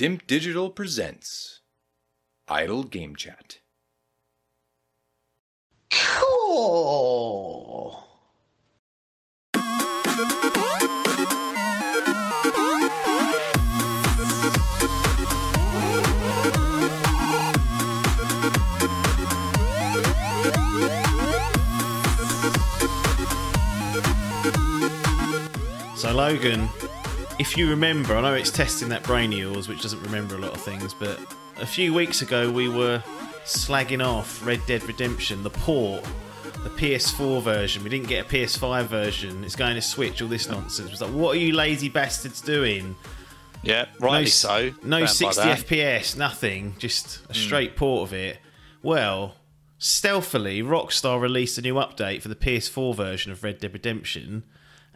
Dimp Digital presents Idle Game Chat. Cool. So Logan, if you remember, I know it's testing that brain of yours, which doesn't remember a lot of things, but a few weeks ago we were slagging off Red Dead Redemption, the port, the PS4 version. We didn't get a PS5 version. It's going to Switch. All this nonsense. It was like, what are you lazy bastards doing? Yeah, rightly no, so. No 60. FPS, nothing. Just a straight port of it. Well, stealthily, Rockstar released a new update for the PS4 version of Red Dead Redemption,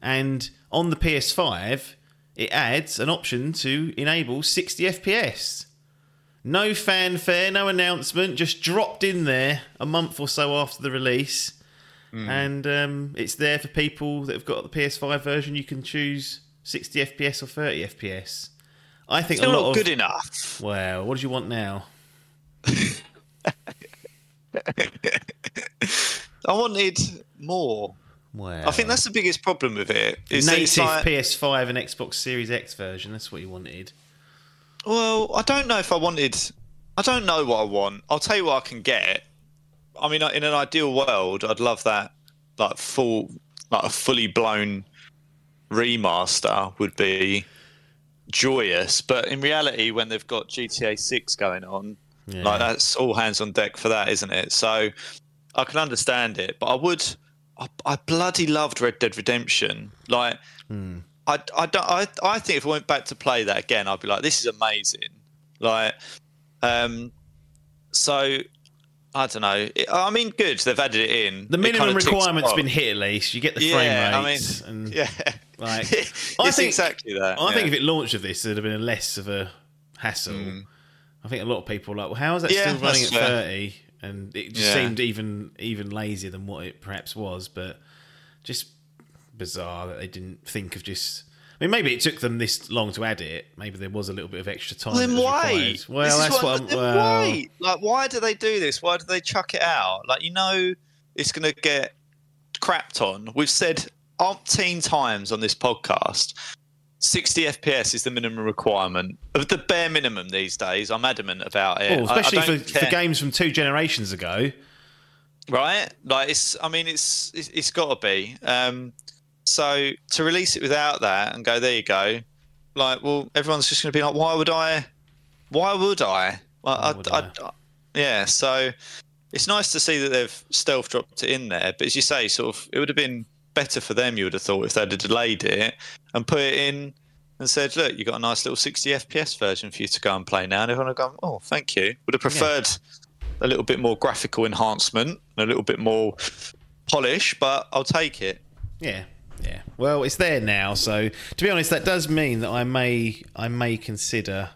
and on the PS5, it adds an option to enable 60 FPS. No fanfare, no announcement, just dropped in there a month or so after the release. And um, it's there for people that have got the PS5 version. You can choose 60 FPS or 30 FPS. I think Still a lot not of good enough. Well, what do you want now? I wanted more. Well, I think that's the biggest problem with it. Is native like, PS5 and Xbox Series X version. That's what you wanted. well, I don't know if I wanted. I don't know what I want. I'll tell you what I can get. I mean, in an ideal world, I'd love that, like full, like a fully blown remaster would be joyous. But in reality, when they've got GTA 6 going on, Yeah. Like that's all hands on deck for that, isn't it? So I can understand it, but I would. I, I bloody loved Red Dead Redemption. Like, Hmm. I, I, don't, I, I think if I went back to play that again, I'd be like, this is amazing. Like, um, so I don't know. I mean, good. They've added it in. The minimum kinda ticks requirement's been hit at least. You get the Yeah, frame I mean, and yeah. like, I think- exactly that. I think if it launched of this, it'd have been less of a hassle. I think a lot of people are like, well, how is that. Yeah, still running at fair. 30? And it just Yeah. seemed even even lazier than what it perhaps was, but just bizarre that they didn't think of just. I mean, maybe it took them this long to add it. Maybe there was a little bit of extra time. Well, then why? required. Well, This that's what, I'm. then Well, why? Like, why do they do this? Why do they chuck it out? Like, you know, it's going to get crapped on. We've said umpteen times on this podcast. 60 FPS is the minimum requirement of the bare minimum these days. I'm adamant about it. well, I- I especially for, for games from two generations ago. right? Like it's, I mean, it's it's, it's got to be. Um, so to release it without that and go, there you go, like, well, everyone's just going to be like, why would I? Why would I? Well, I, would I, I? I- yeah. So it's nice to see that they've stealth dropped it in there, but as you say, sort of, it would have been better for them. You would have thought if they'd have delayed it and put it in. And said, "Look, you got a nice little 60 FPS version for you to go and play now." And everyone would have gone, "Oh, thank you." Would have preferred a little bit more graphical enhancement, and a little bit more polish, but I'll take it. Yeah, yeah. Well, it's there now, so to be honest, that does mean that I may I may consider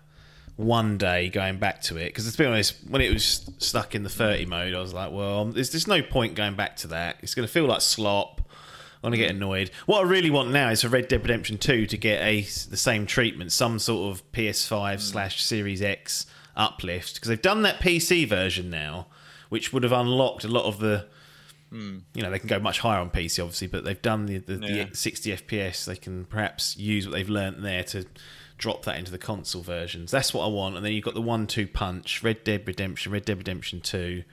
one day going back to it because to be honest, when it was stuck in the thirty mode, I was like, well, there's there's no point going back to that. It's going to feel like slop. I'm gonna get annoyed. What I really want now is for Red Dead Redemption 2 to get a the same treatment, some sort of PS5 mm. slash Series X uplift because they've done that PC version now, which would have unlocked a lot of the mm. you know they can go much higher on PC obviously, but they've done the, the, Yeah. the 60 FPS. They can perhaps use what they've learnt there to drop that into the console versions. That's what I want. And then you've got the one-two punch: Red Dead Redemption, Red Dead Redemption Two,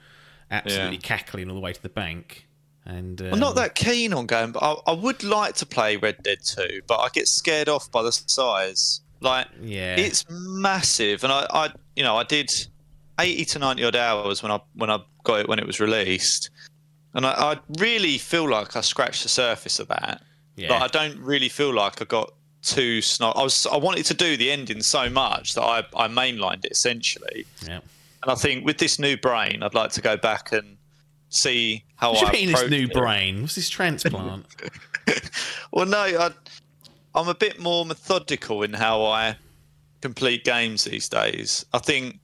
absolutely Yeah. cackling all the way to the bank. And um, I'm not that keen on going, but I, I would like to play Red Dead 2, but I get scared off by the size. Like, Yeah, it's massive, and I, I, you know, I did 80 to 90 odd hours when I when I got it when it was released, and I, I really feel like I scratched the surface of that. yeah. But I don't really feel like I got too snog. I was I wanted to do the ending so much that I I mainlined it essentially. yeah. And I think with this new brain, I'd like to go back and see how What I mean this new it. brain? What's this transplant? Well, no, I, I'm a bit more methodical in how I complete games these days. I think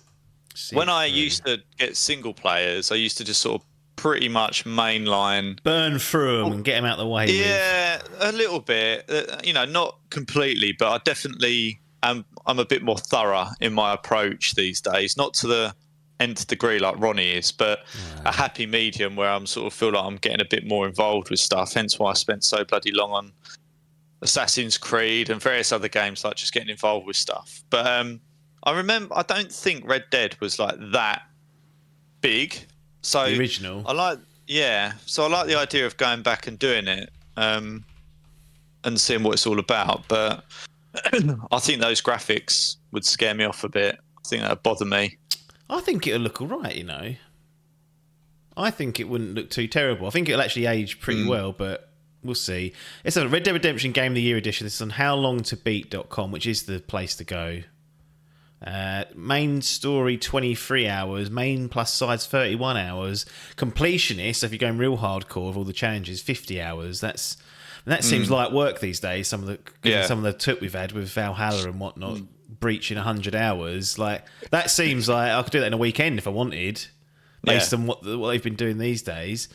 See when I used to get single players, I used to just sort of pretty much mainline. burn through them and get them out of the way. with. Yeah, a little bit. Uh, you know, not completely, but I definitely am I'm a bit more thorough in my approach these days. Not to the nth degree like Ronnie is, but a happy medium where I'm sort of feel like I'm getting a bit more involved with stuff. Hence why I spent so bloody long on Assassin's Creed and various other games, like just getting involved with stuff. But um, I remember, I don't think Red Dead was like that big. So The original. I like, yeah. So I like the idea of going back and doing it um, and seeing what it's all about. But I think those graphics would scare me off a bit. I think that would bother me. I think it'll look all right, you know. I think it wouldn't look too terrible. I think it'll actually age pretty well, but we'll see. It's a Red Dead Redemption Game of the Year edition. This is on howlongtobeat.com, which is the place to go. Uh, main story 23 hours, main plus sides 31 hours, completionist. So if you're going real hardcore with all the challenges, 50 hours. That's that seems like work these days. Some of the Yeah. some of the took we've had with Valhalla and whatnot, breaching 100 hours. Like that seems like I could do that in a weekend if I wanted, based Yeah. on what what they've been doing these days.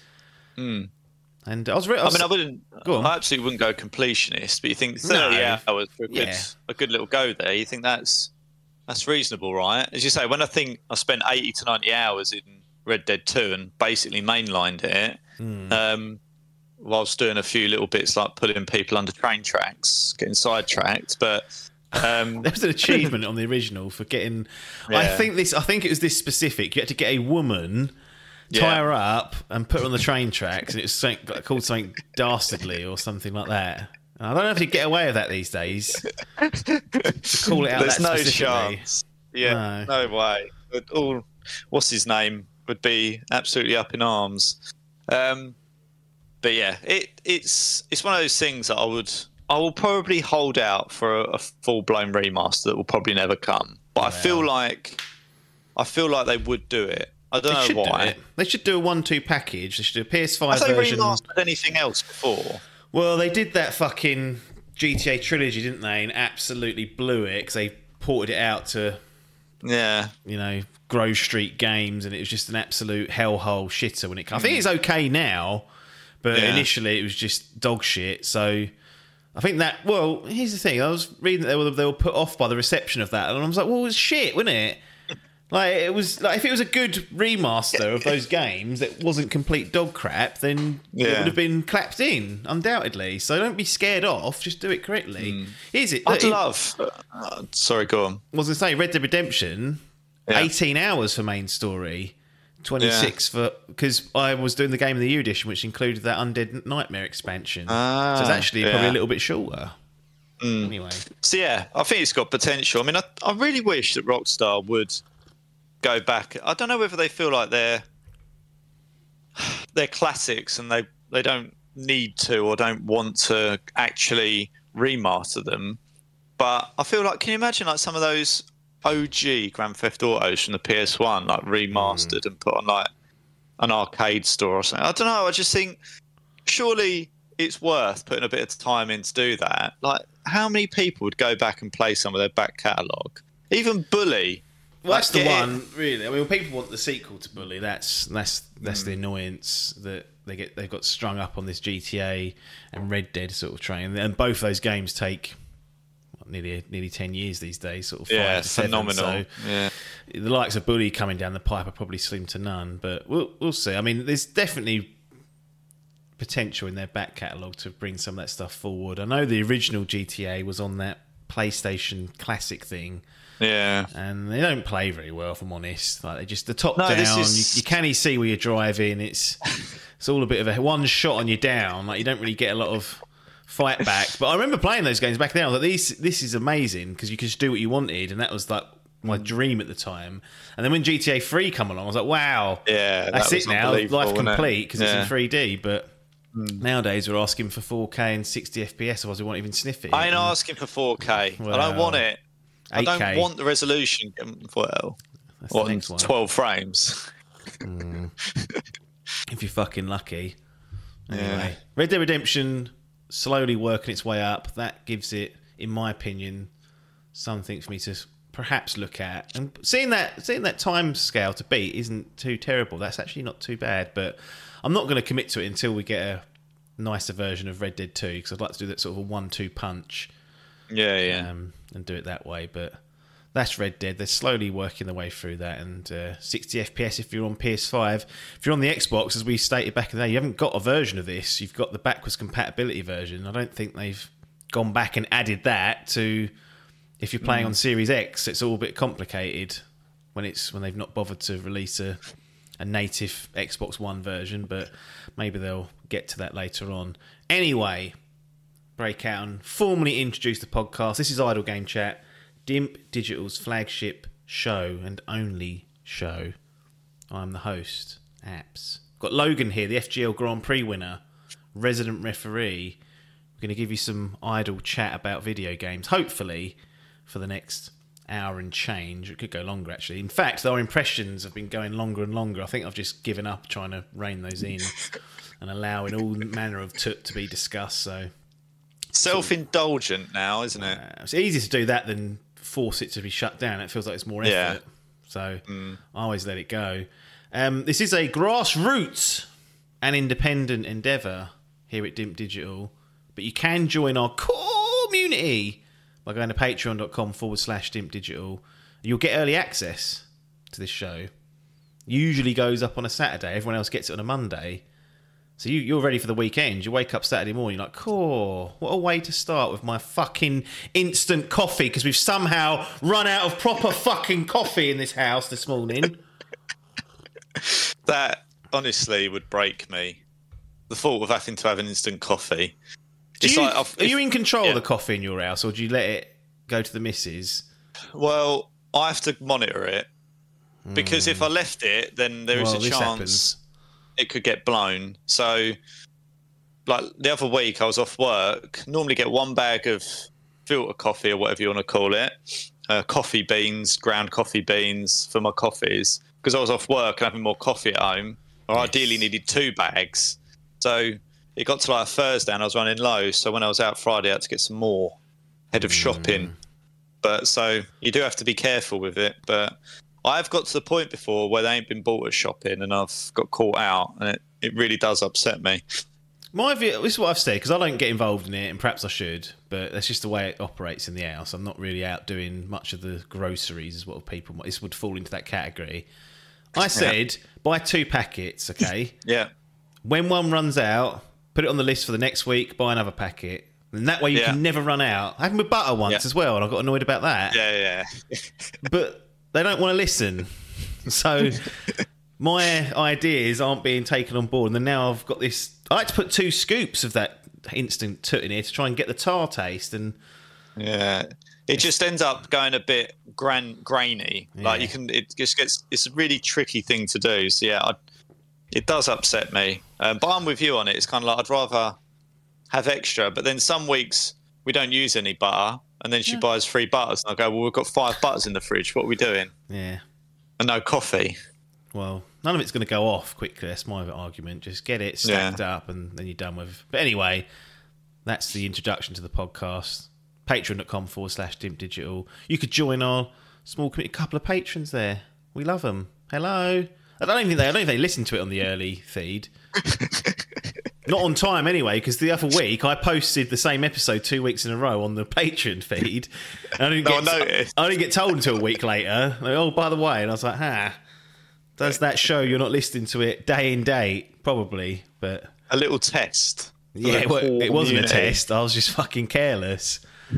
And I was, re- I I mean, I wouldn't. Go on. I absolutely wouldn't go completionist, but you think thirty No. hours for a good, Yeah. a good little go there. You think that's that's reasonable, right? As you say, when I think I spent eighty to ninety hours in Red Dead Two and basically mainlined it, Hmm. um, whilst doing a few little bits like pulling people under train tracks, getting sidetracked, but. Um, There was an achievement on the original for getting. I think this. I think it was this specific. You had to get a woman, tie Yeah. her up, and put her on the train tracks, and it was something, like, called something dastardly or something like that. And I don't know if you get away with that these days. to call it out There's no chance. Yeah, no, way. But all, what's his name would be absolutely up in arms. Um, but yeah, it, it's it's one of those things that I would I will probably hold out for a, a full blown remaster that will probably never come. But I feel like I feel like they would do it. I don't They know should do why. They should do a one-two package. They should do a PS5 Have they remastered anything else before? Well, they did that fucking GTA trilogy, didn't they? And absolutely blew it because they ported it out to Yeah, you know, Grove Street Games, and it was just an absolute hellhole shitter when it comes. I think it's okay now, but Yeah. initially it was just dog shit. So I think that. Well, here's the thing: I was reading that they were they were put off by the reception of that, and I was like, well, it was shit, wasn't it? Like it was like if it was a good remaster of those games that wasn't complete dog crap, then it would have been clapped in undoubtedly. So don't be scared off; just do it correctly. Is it? I'd love. Uh, sorry, go on. Was to say Red Dead Redemption, Yeah. 18 hours for main story, 26 for because I was doing the Game of the Year edition, which included that Undead Nightmare expansion. so it's Ah, actually probably a little bit shorter. Mm. Anyway, So yeah, I think it's got potential. I mean, I, I really wish that Rockstar would go back. I don't know whether they feel like they're they're classics and they they don't need to or don't want to actually remaster them. But I feel like, can you imagine like some of those OG Grand Theft Autos from the PS1, like remastered and put on like an arcade store or something? I don't know. I just think surely it's worth putting a bit of time in to do that. Like, how many people would go back and play some of their back catalogue? Even Bully. well, that's the Like, get it- one really. I mean, when people want the sequel to Bully. That's that's that's Mm. the annoyance that they get. They've got strung up on this GTA and Red Dead sort of train, and both those games take. Nearly, nearly ten years these days, sort of. Five Yeah, to seven, phenomenal. so- yeah. the likes of Bully coming down the pipe are probably slim to none, but we'll we'll see. I mean, there's definitely potential in their back catalogue to bring some of that stuff forward. I know the original GTA was on that PlayStation Classic thing, Yeah. and they don't play very well, if I'm honest. Like they just the top No, down, is- you, you can't even see where you're driving. It's it's all a bit of a one shot on you down. Like you don't really get a lot of fight back. But I remember playing those games back then. I was like, this this is amazing because you could just do what you wanted, and that was like my dream at the time. And then when GTA 3 come along, I was like, wow, Yeah, that that's it now, life it? complete because Yeah. Hmm. it's in 3D. But nowadays we're asking for 4K and 60 FPS, otherwise we won't even sniff it. I ain't And asking for 4K. I don't want it. I 8K. don't want the resolution. um, Well, That's the what, next 12 frames. if you're fucking lucky. Anyway, Yeah. Red Dead Redemption slowly working its way up. That gives it, in my opinion, something for me to perhaps look at. And seeing that seeing that time scale to beat isn't too terrible. That's actually not too bad. But I'm not going to commit to it until we get a nicer version of Red Dead 2 because I'd like to do that sort of a one-two punch. Yeah, yeah. um, and do it that way. But that's Red Dead. They're slowly working their way through that, and uh, 60 FPS if you're on PS5. If you're on the Xbox, as we stated back in the day, you haven't got a version of this. You've got the backwards compatibility version. I don't think they've gone back and added that to. If you're playing on Series X, it's all a bit complicated when it's when they've not bothered to release a a native Xbox One version, but maybe they'll get to that later on. Anyway, Breakout and formally introduce the podcast. This is Idle Game Chat, Dimp Digital's flagship show and only show. I'm the host, Apps. Got Logan here, the FGL Grand Prix winner, resident referee. We're going to give you some idle chat about video games, hopefully, for the next hour and change. It could go longer, actually. In fact, our impressions have been going longer and longer. I think I've just given up trying to rein those in and allowing all manner of toot to be discussed. So Self-indulgent now, isn't it? uh, it's easier to do that than force it to be shut down. It feels like it's more effort. Yeah. So I always let it go. Um, this is a grassroots and independent endeavour here at Dimp Digital, but you can join our community by going to patreon.com forward slash Dimp Digital. You'll get early access to this show. Usually goes up on a Saturday. Everyone else gets it on a Monday. So you, you're ready for the weekend. You wake up Saturday morning, you're like, cool, what a way to start with my fucking instant coffee because we've somehow run out of proper fucking coffee in this house this morning. That honestly would break me. The thought of having to have an instant coffee. Do you, like are you in control yeah. of the coffee in your house or do you let it go to the missus? Well, I have to monitor it because if I left it, then there is Hmm. Well, a chance happens. It could get blown. So, like the other week, I was off work. Normally, get one bag of filter coffee or whatever you want to call it, uh, coffee beans, ground coffee beans for my coffees. Because I was off work and having more coffee at home, or ideally needed two bags. So it got to like a Thursday and I was running low. So when I was out Friday, I had to get some more ahead of shopping. But so you do have to be careful with it. But I've got to the point before where they ain't been bought at shopping and I've got caught out and it, it really does upset me. My view, this is what I've said because I don't get involved in it, and perhaps I should, but that's just the way it operates in the house. I'm not really out doing much of the groceries, is what people. This would fall into that category. I said buy two packets, okay. Yeah. when one runs out, put it on the list for the next week. Buy another packet, and that way you Yeah. can never run out. I Happened with butter once Yeah. as well, and I got annoyed about that. Yeah, yeah. But they don't want to listen, so my ideas aren't being taken on board. And then now I've got this. I like to put two scoops of that instant toot in here to try and get the tar taste. And Yeah. It just ends up going a bit gran- grainy. Like you can, it just gets, it's a really tricky thing to do. So yeah, I, it does upset me. Um, but I'm with you on it. It's kind of like I'd rather have extra. But then some weeks we don't use any butter. And then she buys three butters. And I go, well, we've got five butters in the fridge. What are we doing? yeah, And no coffee. well, none of it's going to go off quickly. That's my argument. Just get it stacked up, and then you're done with. But anyway, that's the introduction to the podcast. Patreon.com forward slash Dimp Digital. You could join our small community. A couple of patrons there. We love them. Hello. I don't even think they. I don't think they listen to it on the early feed. Not on time anyway, because the other week I posted the same episode two weeks in a row on the Patreon feed. And I didn't No, get I noticed. I didn't get told until a week later. Like, oh, by the way, and I was like, ha. Does that show you're not listening to it day in date? Probably, but A little test. yeah, it, it wasn't a test. I was just fucking careless.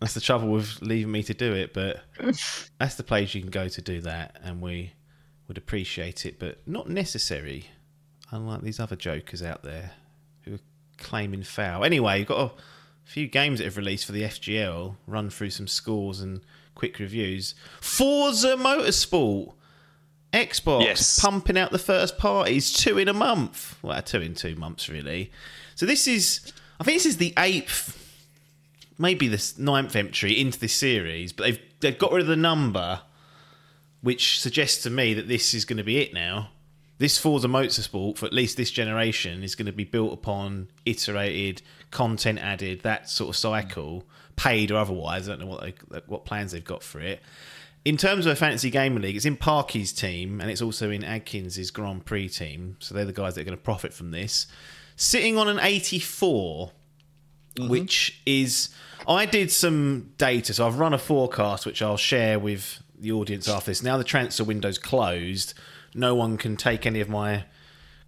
that's the trouble with leaving me to do it. But that's the place you can go to do that, and we would appreciate it, but not necessary. Unlike these other jokers out there who are claiming foul. Anyway, you've got a few games that have released for the FGL. Run through some scores and quick reviews. Forza Motorsport. Xbox Yes. pumping out the first parties two in a month. Well, two in two months, really. So this is, I think this is the eighth, maybe the ninth entry into this series, but they've they've got rid of the number, which suggests to me that this is going to be it now. This Forza Motorsport, for at least this generation, is going to be built upon iterated content added, that sort of cycle, paid or otherwise. I don't know what they, what plans they've got for it. In terms of a fantasy gamer league, it's in Parky's team and it's also in Adkins's Grand Prix team. So they're the guys that are going to profit from this. Sitting on an 84 mm-hmm. which is I did some data. So I've run a forecast, which I'll share with the audience after this. Now the transfer window's closed, no one can take any of my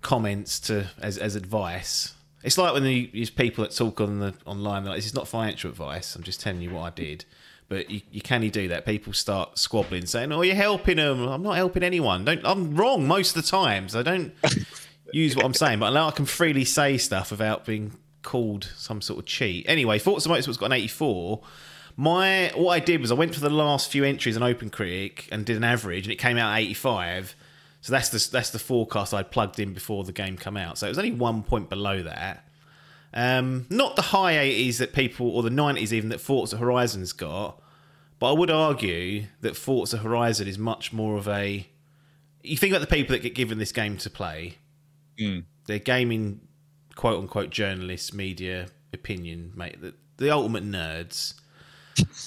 comments to as, as advice. It's like when you use people that talk on the online. Like, this is not financial advice. I'm just telling you what I did. But you, you can you do that? People start squabbling, saying, "Oh, you're helping them." I'm not helping anyone. Don't. I'm wrong most of the times. I don't use what I'm saying, but now I can freely say stuff without being called some sort of cheat. Anyway, Forza Motorsport's got an 84. My what I did was I went for the last few entries on OpenCritic and did an average, and it came out 85. So that's the that's the forecast I plugged in before the game come out. So it was only one point below that. Um, not the high 80s that people, or the 90s even, that Forza Horizon's got. But I would argue that Forza Horizon is much more of a. You think about the people that get given this game to play. Mm. They're gaming, quote unquote, journalists, media, opinion, mate. The, the ultimate nerds.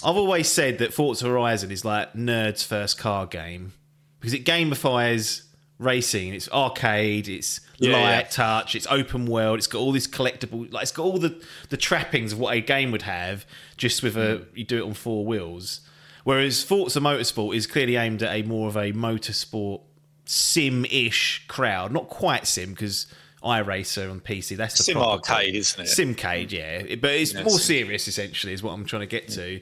I've always said that Forza Horizon is like nerds' first car game because it gamifies racing. It's arcade. It's yeah, light yeah. touch. It's open world. It's got all this collectible. Like it's got all the the trappings of what a game would have, just with a mm. you do it on four wheels. Whereas Forza Motorsport is clearly aimed at a more of a motorsport sim-ish crowd. Not quite sim because iRacer on PC. That's the sim arcade, isn't it? Simcade, yeah. But it's yeah, more serious, essentially, is what I'm trying to get to.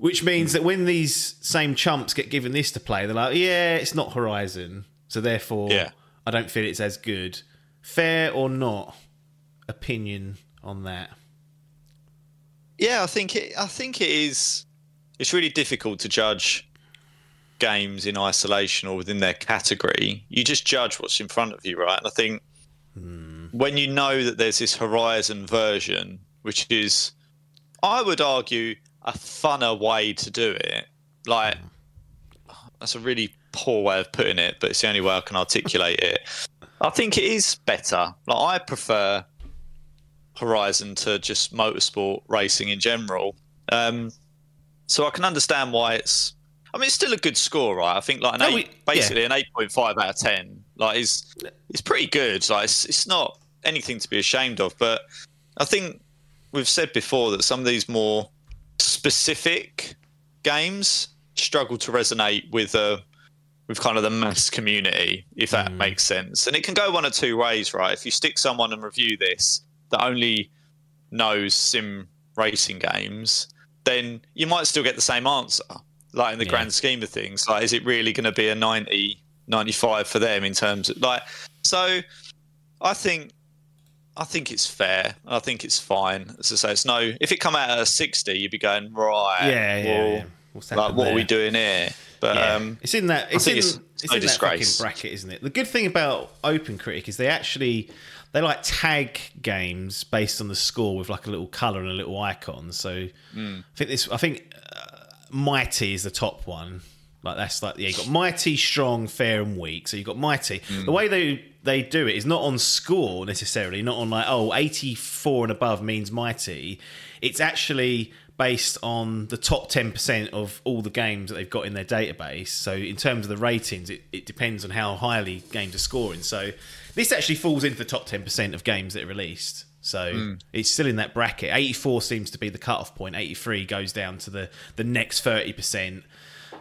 Which means that when these same chumps get given this to play, they're like, yeah, it's not Horizon. So therefore, yeah. I don't feel it's as good. Fair or not? Opinion on that? Yeah, I think it. I think it is. It's really difficult to judge games in isolation or within their category. You just judge what's in front of you, right? And I think hmm. when you know that there's this Horizon version, which is, I would argue, a funner way to do it. Like, that's a really poor way of putting it, but it's the only way I can articulate it. I think it is better. Like I prefer Horizon to just motorsport racing in general. Um, so I can understand why it's. I mean, it's still a good score, right? I think like an no, eight, we, basically yeah. an eight point five out of ten. Like is it's pretty good. Like it's, it's not anything to be ashamed of. But I think we've said before that some of these more specific games struggle to resonate with a with kind of the mass community, if that mm. makes sense. And it can go one of two ways, right? If you stick someone and review this that only knows sim racing games, then you might still get the same answer. Like in the yeah. grand scheme of things, like is it really going to be a 90, 95 for them in terms of like? So, I think, I think it's fair. I think it's fine. As I say, it's no. If it come out at a sixty, you'd be going right. Yeah, yeah. Well, yeah. like, what there? are we doing here? But yeah. um, it's in that. It's in, it's, it's no in disgrace. that bracket, isn't it? The good thing about OpenCritic is they actually they like tag games based on the score with like a little color and a little icon. So mm. I think this. I think uh, Mighty is the top one. Like that's like yeah, you got mighty, strong, fair, and weak. So you got mighty. Mm. The way they they do it is not on score necessarily, not on like oh 84 and above means mighty. It's actually based on the top 10% of all the games that they've got in their database. So, in terms of the ratings, it, it depends on how highly games are scoring. So, this actually falls into the top 10% of games that are released. So, mm. it's still in that bracket. 84 seems to be the cutoff point, 83 goes down to the, the next 30%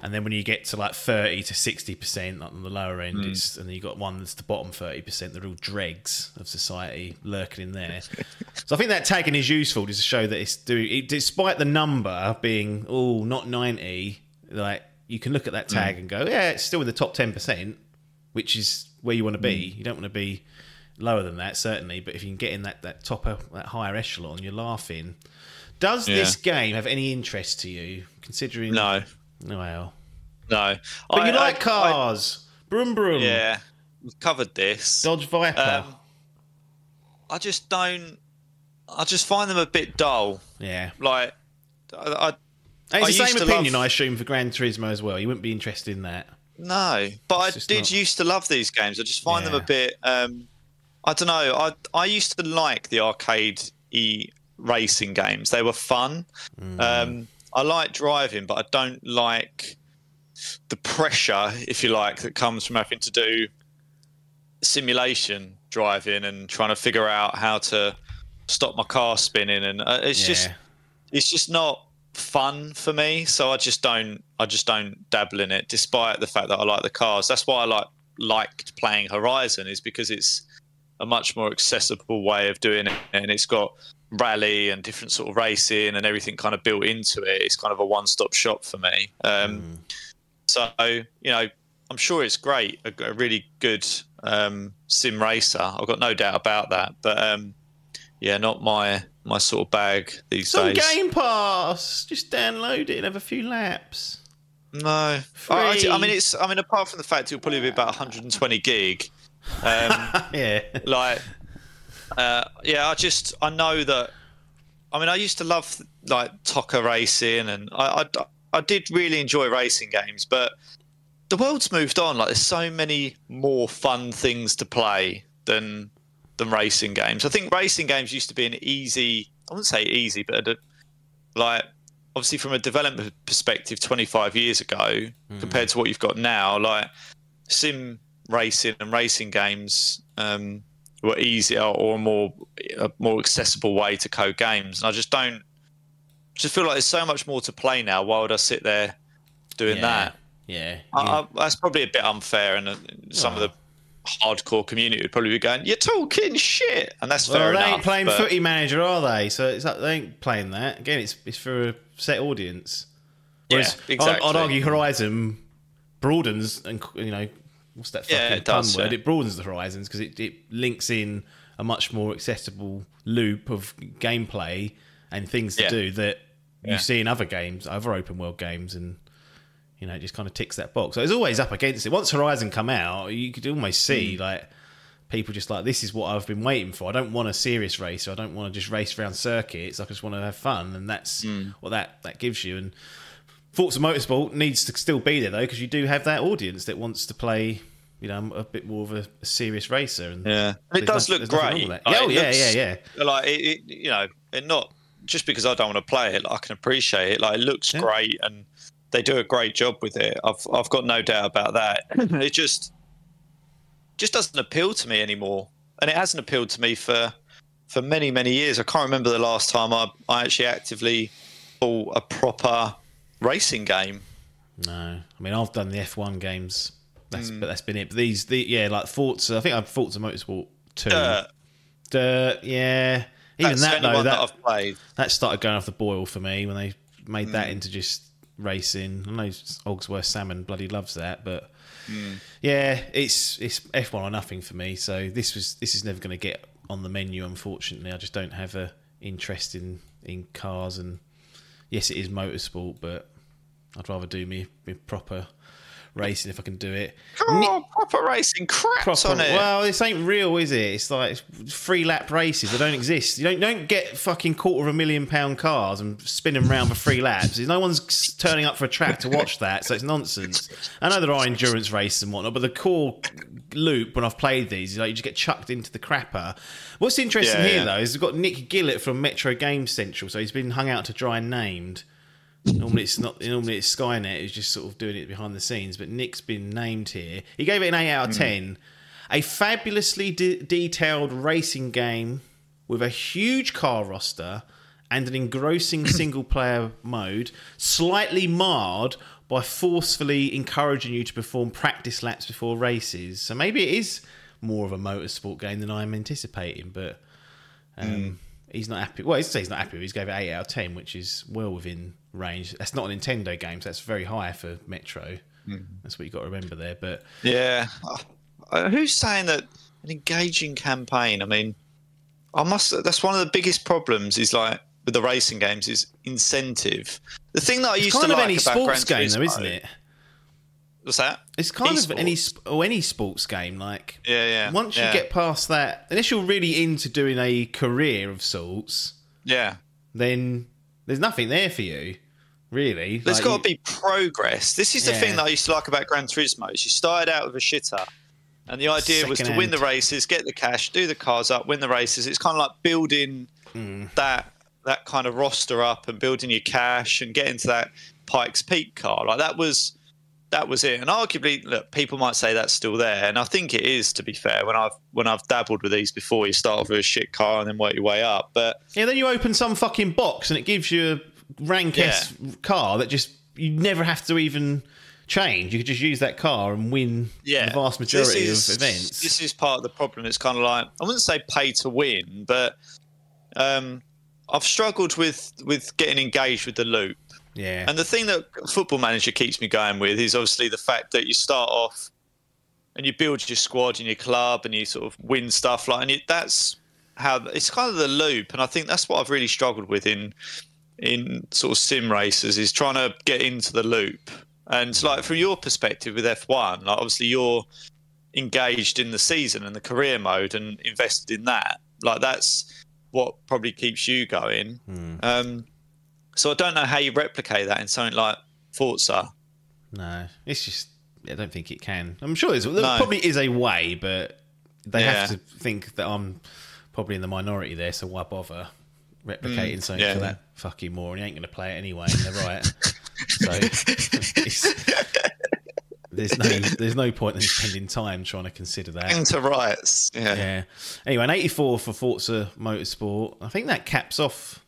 and then when you get to like 30 to 60% like on the lower end mm. it's and then you've got one that's the bottom 30% the real dregs of society lurking in there so i think that tagging is useful just to show that it's doing it, despite the number being oh not 90 like you can look at that tag mm. and go yeah it's still in the top 10% which is where you want to be mm. you don't want to be lower than that certainly but if you can get in that that top that higher echelon you're laughing does yeah. this game have any interest to you considering no well, no. But I, you like I, cars. I, broom broom. Yeah, we've covered this. Dodge Viper. Um, I just don't. I just find them a bit dull. Yeah. Like, I. I it's the same opinion, love... I assume, for Gran Turismo as well. You wouldn't be interested in that. No, but it's I did not... used to love these games. I just find yeah. them a bit. Um, I don't know. I I used to like the arcade e racing games. They were fun. Mm. Um, I like driving, but I don't like the pressure, if you like, that comes from having to do simulation driving and trying to figure out how to stop my car spinning, and uh, it's just it's just not fun for me. So I just don't I just don't dabble in it, despite the fact that I like the cars. That's why I like liked playing Horizon is because it's a much more accessible way of doing it, and it's got rally and different sort of racing and everything kind of built into it. It's kind of a one-stop shop for me. Um, So you know, I'm sure it's great, a, a really good um, sim racer. I've got no doubt about that. But um, yeah, not my my sort of bag these It's on days. Game Pass. Just download it and have a few laps. No, I, I- I mean it's. I mean apart from the fact it'll probably be about 120 gig. Um, Yeah. like, uh, yeah, I just I know that. I mean, I used to love like TOCA racing, and I, I I did really enjoy racing games, but the world's moved on. Like, there's so many more fun things to play than than racing games. I think racing games used to be an easy. I wouldn't say easy, but a, like obviously from a development perspective 25 years ago compared to what you've got now like sim racing and racing games um, were easier or a more a more accessible way to code games and i just don't just feel like there's so much more to play now why would i sit there doing yeah. that Yeah. I, yeah. I, that's probably a bit unfair and uh, some of the hardcore community would probably be going you're talking shit and that's well, fair they enough ain't playing but- Footy Manager, are they? So it's like, they ain't playing that. Again, it's it's for a set audience. Yeah, Whereas I'd- exactly. I'd, argue Horizon broadens and you know what's that Yeah, fucking it does, pun word? yeah. It broadens the horizons because it, it links in a much more accessible loop of gameplay and things to Yeah. do that you see in other games, other open world games, and you know it just kind of ticks that box. So it's always up against it. Once Horizon come out, you could almost see like people just like this is what I've been waiting for. I don't want a serious racer. I don't want to just race around circuits. I just want to have fun, and that's Hmm. what that that gives you. And Forza Motorsport needs to still be there though, because you do have that audience that wants to play, you know, a bit more of a, a serious racer. And Yeah, it does no- look there's nothing wrong great. Like, oh it yeah, looks- yeah, yeah. Like it, it, you know, it not just because I don't want to play it. I can appreciate it. Like it looks Yeah. great, and they do a great job with it. I've I've got no doubt about that. it just just doesn't appeal to me anymore, and it hasn't appealed to me for for many many years. I can't remember the last time I I actually actively bought a proper racing game. No, I mean I've done the F1 games. That's Hmm. but that's been it. But these, the yeah, like Forza. I think I've Forza Motorsport two. Dirt. Dirt, yeah. Even That's that though, that, that, I've played. that started going off the boil for me when they made that Hmm. into just racing. I know Ogsworth Salmon bloody loves that, but Hmm. yeah, it's it's F1 or nothing for me. So this was this is never going to get on the menu. Unfortunately, I just don't have a interest in in cars. And yes, it is motorsport, but I'd rather do me, me proper racing if I can do it. Come on, proper racing craps Proper, on it. well, this ain't real, is it? It's like free lap races. They don't exist. You don't don't get fucking quarter of a million pound cars and spin them around for free laps. No one's turning up for a track to watch that, so it's nonsense. I know there are endurance races and whatnot, but the core loop when I've played these is like you just get chucked into the crapper. What's interesting Yeah, here yeah. though is we've got Nick Gillett from Metro Games Central, so he's been hung out to dry and named. Normally it's not. Normally it's Skynet who's just sort of doing it behind the scenes, but Nick's been named here. He gave it an eight out of ten. A fabulously de- detailed racing game with a huge car roster and an engrossing single-player mode, slightly marred by forcefully encouraging you to perform practice laps before races. So maybe it is more of a motorsport game than I'm anticipating, but. Um, He's not happy. Well, he's he's not happy. He's gave it eight out of ten, which is well within range. That's not a Nintendo game, so that's very high for Metro. That's what you have got to remember there. But Yeah. Uh, who's saying that an engaging campaign? I mean, I must. That's one of the biggest problems. Is like with the racing games is incentive. The thing that I it's used kind to of like any about sports game, though, isn't it? What's that? It's kind of any Esports. or any sports game. Like Yeah, yeah. once you get past that, unless you're really into doing a career of sorts, yeah, then there's nothing there for you, really. there's Like, got to be progress. This is the Yeah. thing that I used to like about Gran Turismo. Is you started out with a shitter. And the idea was to win the races, get the cash, do the cars up, win the races. It's kind of like building Hmm. that that kind of roster up and building your cash and getting to that Pikes Peak car. Like that was that was it. And arguably, look, people might say that's still there, and I think it is. To be fair, when I've when I've dabbled with these before, you start off with a shit car and then work your way up. But Yeah, then you open some fucking box and it gives you a rank S car that just you never have to even change. You could just use that car and win yeah, the vast majority is, of events. This is part of the problem. It's kind of like I wouldn't say pay to win, but um, I've struggled with with getting engaged with the loop. Yeah. And the thing that Football Manager keeps me going with is obviously the fact that you start off and you build your squad and your club and you sort of win stuff like, and you, that's how it's kind of the loop. And I think that's what I've really struggled with in in sort of sim races is trying to get into the loop. And like from your perspective with F1, like obviously you're engaged in the season and the career mode and invested in that. Like that's what probably keeps you going. Um, so I don't know how you replicate that in something like Forza. No, it's just I don't think it can. I'm sure there's, there No. probably is a way, but they have to think that I'm probably in the minority there. So why bother replicating something Mm, yeah. for that fucking moron? He ain't going to play it anyway, and they're right. so it's, there's no there's no point in spending time trying to consider that. Into rights. Yeah. Yeah. Anyway, an 84 for Forza Motorsport. I think that caps off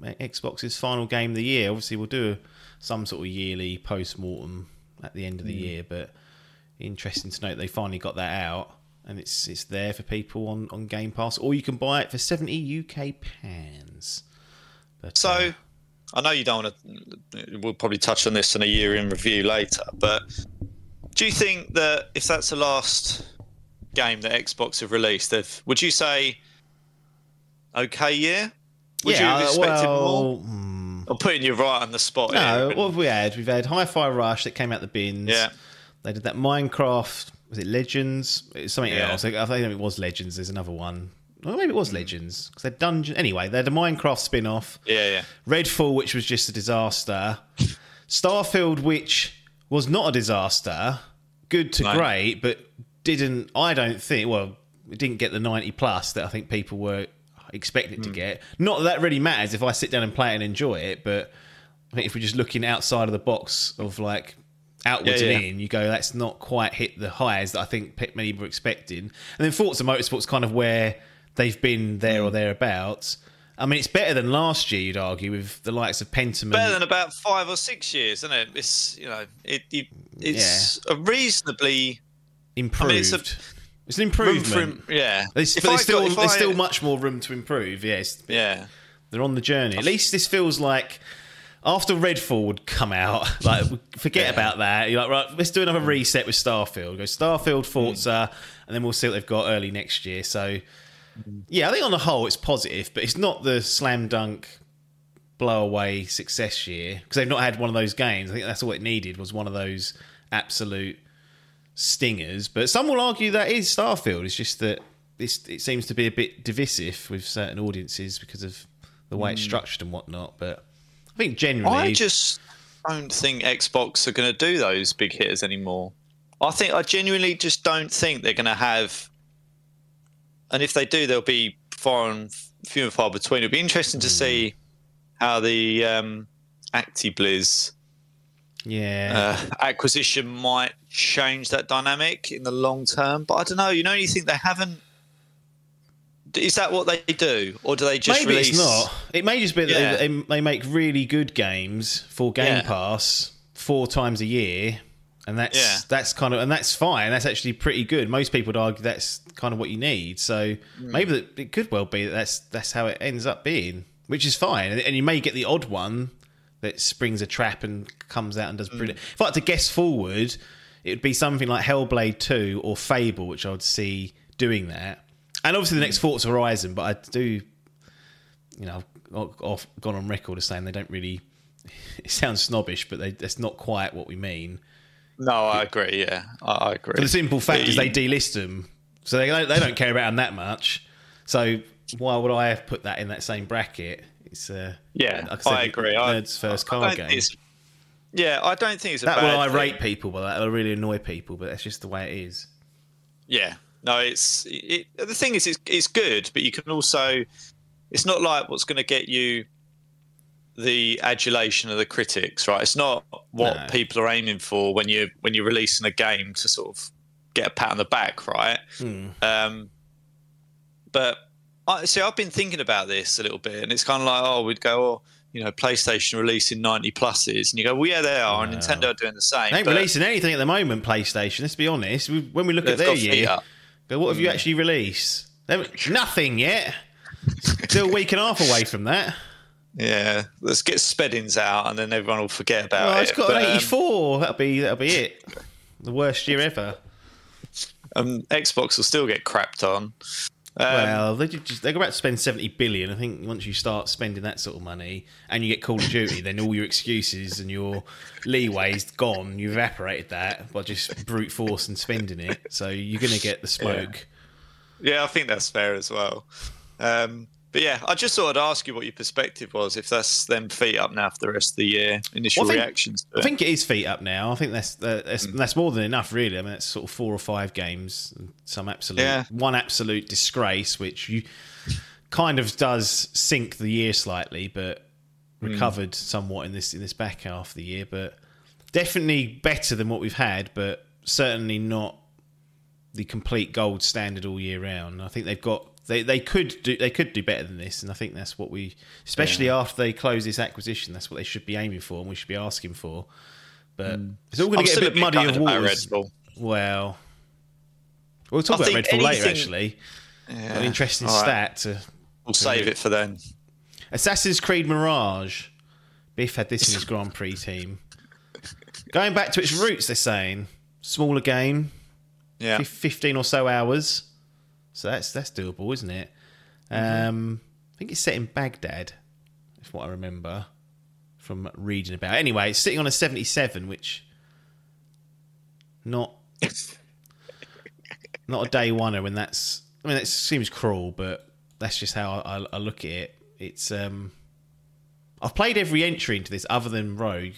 Xbox's final game of the year. Obviously, we'll do some sort of yearly post mortem at the end of the year, but interesting to note they finally got that out and it's it's there for people on, on Game Pass, or you can buy it for 70 UK pounds. But, So uh, I know you don't want to. We'll probably touch on this in a year in review later, but do you think that if that's the last game that Xbox have released, would you say okay year? Would yeah, you have expected well, more? hmm, I'm putting you right on the spot. No, here. what have we had? We've had Hi-Fi Rush that came out the bins. Yeah. They did that Minecraft. Was it Legends? It's something Yeah. else. I think it was Legends. There's another one. Well, maybe it Hmm. was Legends because they're dungeon. Anyway, they had a Minecraft spin-off. yeah, yeah. Redfall, which was just a disaster. Starfield, which was not a disaster. Good to No. great, but didn't. I don't think. Well, it didn't get the ninety plus that I think people were expecting it to get. Not that that really matters if I sit down and play it and enjoy it, but I think if we're just looking outside of the box of like outwards Yeah, and in, you go, that's not quite hit the highs that I think many were expecting. And then Forza Motorsport's kind of where they've been there or Hmm. thereabouts. I mean, it's better than last year, you'd argue, with the likes of Pentiment. Better than about five or six years, isn't it? It's you know, it, it it's a reasonably improved. it's it's, a- an room improvement. for im- yeah. If but I there's still, got- there's I- still much more room to improve. Yes, yeah. they're on the journey. At least this feels like after Redfall would come out, like forget Yeah. about that. You're like, right, let's do another reset with Starfield. Go Starfield, Forza, and then we'll see what they've got early next year. So, yeah, I think on the whole it's positive, but it's not the slam dunk blow away success year because they've not had one of those games. I think that's all it needed was one of those absolute stingers. But some will argue that is Starfield. It's just that this it seems to be a bit divisive with certain audiences because of the way it's structured and whatnot. But I think generally, I just don't think Xbox are going to do those big hitters anymore. I think I genuinely just don't think they're going to have, and if they do, they'll be far and few and far between. It'll be interesting to see how the um, ActiBliz yeah, uh, acquisition might change that dynamic in the long term. But I don't know. You know, you think they haven't. Is that what they do, or do they just maybe release? it's not. It may just be that Yeah. they, they, make really good games for Game Yeah. Pass four times a year. And that's Yeah. that's kind of and that's fine. That's actually pretty good. Most people would argue that's kind of what you need. So Hmm. maybe that it could well be that that's that's how it ends up being, which is fine. And, and you may get the odd one that springs a trap and comes out and does mm. brilliant. If I had to guess forward, it would be something like Hellblade Two or Fable, which I would see doing that. And obviously the next mm. Forza Horizon, but I do, you know, I've off, gone on record as saying they don't really. It sounds snobbish, but they, that's not quite what we mean. No, I agree. Yeah, I, I agree. For the simple fact is they delist them, so they don't, they don't care about them that much. So why would I have put that in that same bracket? It's uh, Yeah, like said, I agree. I- Nerd's first I car don't game. Yeah, I don't think it's a That bad will thing. irate people, but that will really annoy people. But that's just the way it is. Yeah, no, it's it, the thing is, it's, it's good, but you can also, it's not like what's going to get you the adulation of the critics, right? It's not what No. people are aiming for when you when you're releasing a game to sort of get a pat on the back, right? Hmm. Um, but I see. I've been thinking about this a little bit, and it's kind of like, oh, we'd go, oh, you know, PlayStation releasing 90 pluses, and you go, well, yeah, they are, and Nintendo are doing the same. They ain't releasing anything at the moment, PlayStation. Let's be honest. We, when we look at their year, go, what have Mm. you actually released? Nothing yet. Still a week and a half away from that. Yeah, let's get Speddings out, and then everyone will forget about Well, it. it's got But, an um, 84. that'll be that'll be it. The worst year ever. um, Xbox will still get crapped on. Um, well, they just, they're about to spend 70 billion. I think once you start spending that sort of money and you get Call of Duty, then all your excuses and your leeway's gone. You've evaporated that by just brute force and spending it. So you're going to get the smoke. Yeah, I think that's fair as well. Um, but yeah, I just thought I'd ask you what your perspective was, if that's them feet up now for the rest of the year. Initial Well, I think- reactions. I it. think it is feet up now. I think that's uh, that's, Mm. that's more than enough, really. I mean, it's sort of four or five games, some absolute Yeah. one absolute disgrace, which you kind of does sink the year slightly, but Mm. recovered somewhat in this in this back half of the year. But definitely better than what we've had, but certainly not the complete gold standard all year round. I think they've got they, they could do they could do better than this, and I think that's what we, especially after they close this acquisition, that's what they should be aiming for, and we should be asking for. But mm. it's all going to get a still bit muddy gutted of about waters. Well, we'll talk I about think Redfall later. Actually, Yeah. an interesting All right. stat. To, We'll save it for then. Assassin's Creed Mirage. Biff had this in his Grand Prix team. Going back to its roots, they're saying smaller game, Yeah. 15 or so hours. So that's that's doable, isn't it? Um, I think it's set in Baghdad, if what I remember from reading about. Anyway, it's sitting on a 77, which not not a day oneer when that's. I mean, that seems cruel, but that's just how I, I, I look at it. It's um, I've played every entry into this other than Rogue,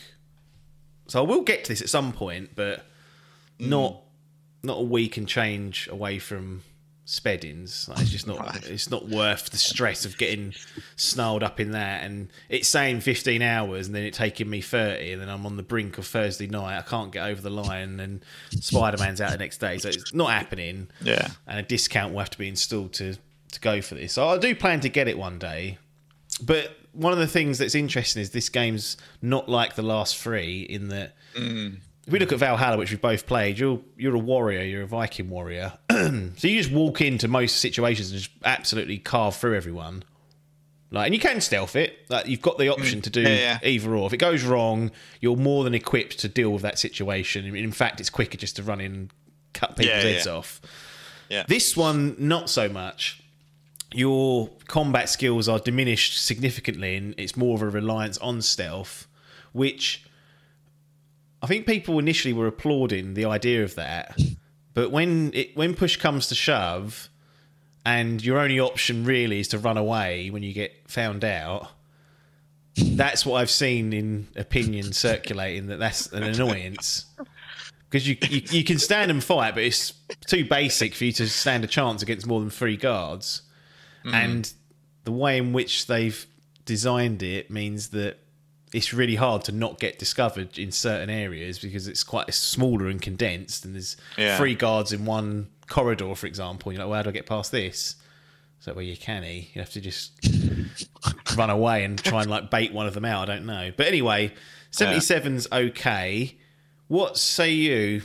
so I will get to this at some point, but not not a week and change away from Speddings. Like, it's just not. Right. It's not worth the stress of getting snarled up in that. And it's saying 15 hours, and then it taking me 30, and then I'm on the brink of Thursday night. I can't get over the line, and Spider Man's out the next day, so it's not happening. Yeah. And a discount will have to be installed to to go for this. So I do plan to get it one day. But one of the things that's interesting is this game's not like the last three in that mm. If we look at Valhalla, which we've both played, you're you're a warrior, you're a Viking warrior. so you just walk into most situations and just absolutely carve through everyone. Like, and you can stealth it. Like, you've got the option mm. to do Yeah, yeah. either or. If it goes wrong, you're more than equipped to deal with that situation. In fact, it's quicker just to run in and cut people's Yeah, heads off. Yeah. This one, not so much. Your combat skills are diminished significantly, and it's more of a reliance on stealth, which I think people initially were applauding the idea of that. But when it when push comes to shove, and your only option really is to run away when you get found out, that's what I've seen in opinion circulating that that's an annoyance. Because you, you you can stand and fight, but it's too basic for you to stand a chance against more than three guards. Mm. And the way in which they've designed it means that it's really hard to not get discovered in certain areas because it's quite smaller and condensed, and there's Yeah. three guards in one corridor, for example. You're like, well, how do I get past this? So where you canny, eh? you have to just run away and try and like bait one of them out. I don't know, but anyway, 77's okay. What say you?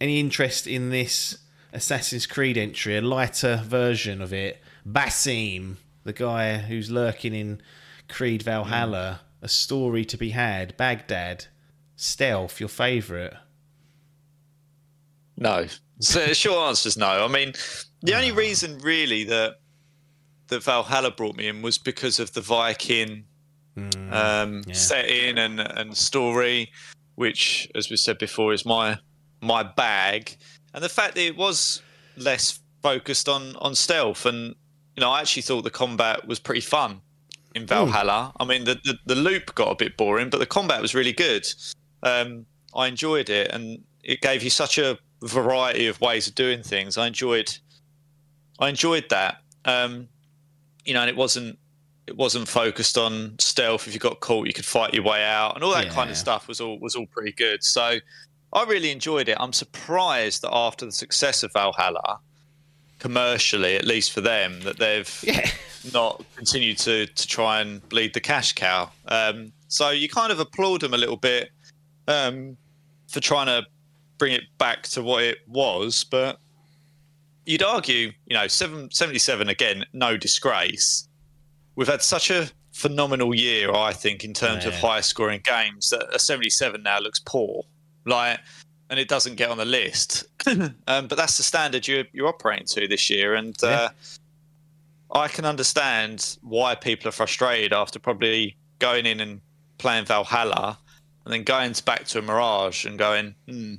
Any interest in this Assassin's Creed entry, a lighter version of it? Basim, the guy who's lurking in Creed Valhalla, a story to be had. Baghdad, stealth, your favourite. No. So the short answer is no. I mean, the only reason really that that Valhalla brought me in was because of the Viking um, yeah. setting and and story, which, as we said before, is my my bag, and the fact that it was less focused on on stealth, and you know, I actually thought the combat was pretty fun in Valhalla. I mean, the, the the loop got a bit boring, but the combat was really good. Um, I enjoyed it, and it gave you such a variety of ways of doing things. I enjoyed, I enjoyed that. Um, you know, and it wasn't it wasn't focused on stealth. If you got caught, you could fight your way out, and all that kind of stuff was all was all pretty good. So I really enjoyed it. I'm surprised that after the success of Valhalla, commercially, at least for them, that they've Yeah. Not continue to to try and bleed the cash cow. Um, so you kind of applaud them a little bit um, for trying to bring it back to what it was, but you'd argue, you know, seven, 77 again, no disgrace. We've had such a phenomenal year, I think, in terms of high scoring games that a 77 now looks poor. Like, and it doesn't get on the list. um, but that's the standard you're, you're operating to this year. And uh, I can understand why people are frustrated after probably going in and playing Valhalla and then going back to a Mirage and going, hmm,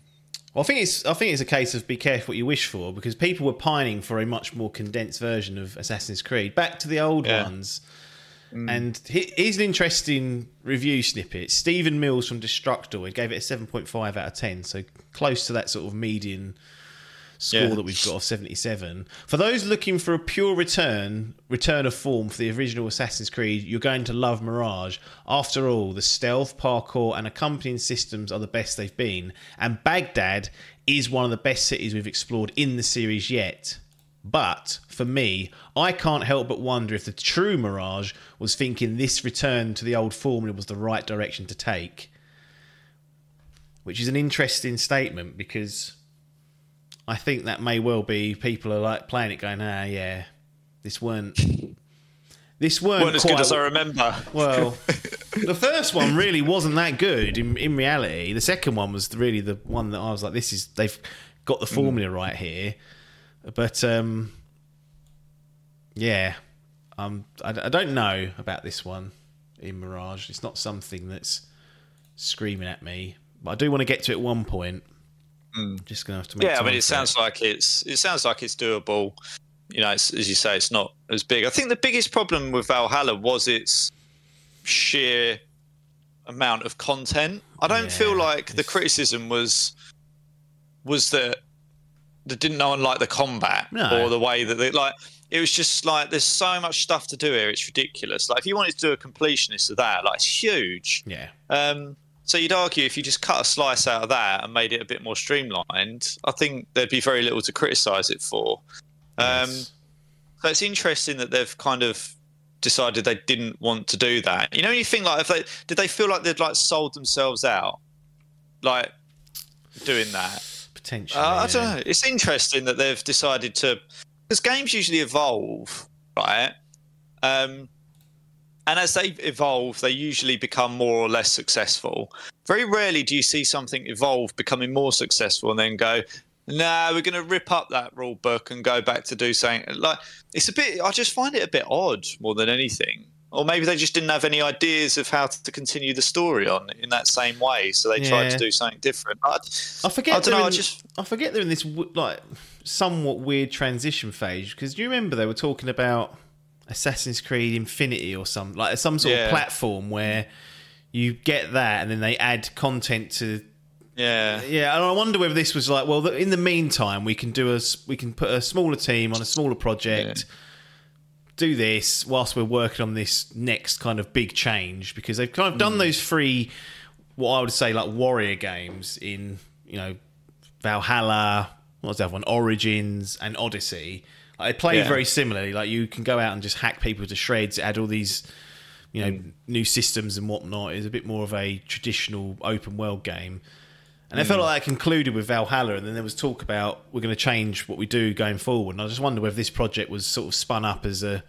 Well, I think it's I think it's a case of be careful what you wish for because people were pining for a much more condensed version of Assassin's Creed, back to the old Yeah. ones. And he- here's an interesting review snippet. Stephen Mills from Destructoid gave it a seven point five out of ten, so close to that sort of median score Yeah. that we've got of seventy seven. For those looking for a pure return, return of form for the original Assassin's Creed, you're going to love Mirage. After all, the stealth, parkour, and accompanying systems are the best they've been, and Baghdad is one of the best cities we've explored in the series yet. But for me, I can't help but wonder if the true Mirage was thinking this return to the old formula was the right direction to take. Which is an interesting statement because I think that may well be people are like playing it going, ah, yeah, this weren't. This weren't, weren't as good as I remember. well, the first one really wasn't that good in, in reality. The second one was really the one that I was like, this is they've got the formula right here. But um, yeah, um, I, I don't know about this one in Mirage. It's not something that's screaming at me, but I do want to get to it at one point. Just gonna have to make yeah, I mean, it sounds like it's it sounds like it's doable. You know, it's, as you say, it's not as big. I think the biggest problem with Valhalla was its sheer amount of content. I don't feel Yeah, like the criticism was was that that didn't no one like the combat No. or the way that they like. It was just like there's so much stuff to do here. It's ridiculous. Like if you wanted to do a completionist of that, like it's huge. Yeah, Um, so you'd argue if you just cut a slice out of that and made it a bit more streamlined, I think there'd be very little to criticise it for. Um, Yes. So it's interesting that they've kind of decided they didn't want to do that. You know, you think like if they did they feel like they'd like sold themselves out, like doing that. potentially. Uh, I don't know. It's interesting that they've decided to, because games usually evolve, right? Um, and as they evolve, they usually become more or less successful. Very rarely do you see something evolve, becoming more successful, and then go, "Nah, we're going to rip up that rule book and go back to do something." Like it's a bit. I just find it a bit odd more than anything. Or maybe they just didn't have any ideas of how to continue the story on in that same way, so they tried to do something different. I, I forget. I don't they're know. I in- just I forget they're in this like somewhat weird transition phase because do you remember they were talking about Assassin's Creed Infinity or some like some sort Yeah. of platform where you get that and then they add content to yeah. yeah and I wonder whether this was like well in the meantime we can do a we can put a smaller team on a smaller project do this whilst we're working on this next kind of big change because they've kind of done hmm. those three what I would say like warrior games in you know Valhalla what was the other one Origins and Odyssey like, they play Yeah. very similarly like you can go out and just hack people to shreds add all these you know mm. new systems and whatnot it's a bit more of a traditional open world game and I mm. felt like that concluded with Valhalla, and then there was talk about we're going to change what we do going forward. And I just wonder whether this project was sort of spun up as a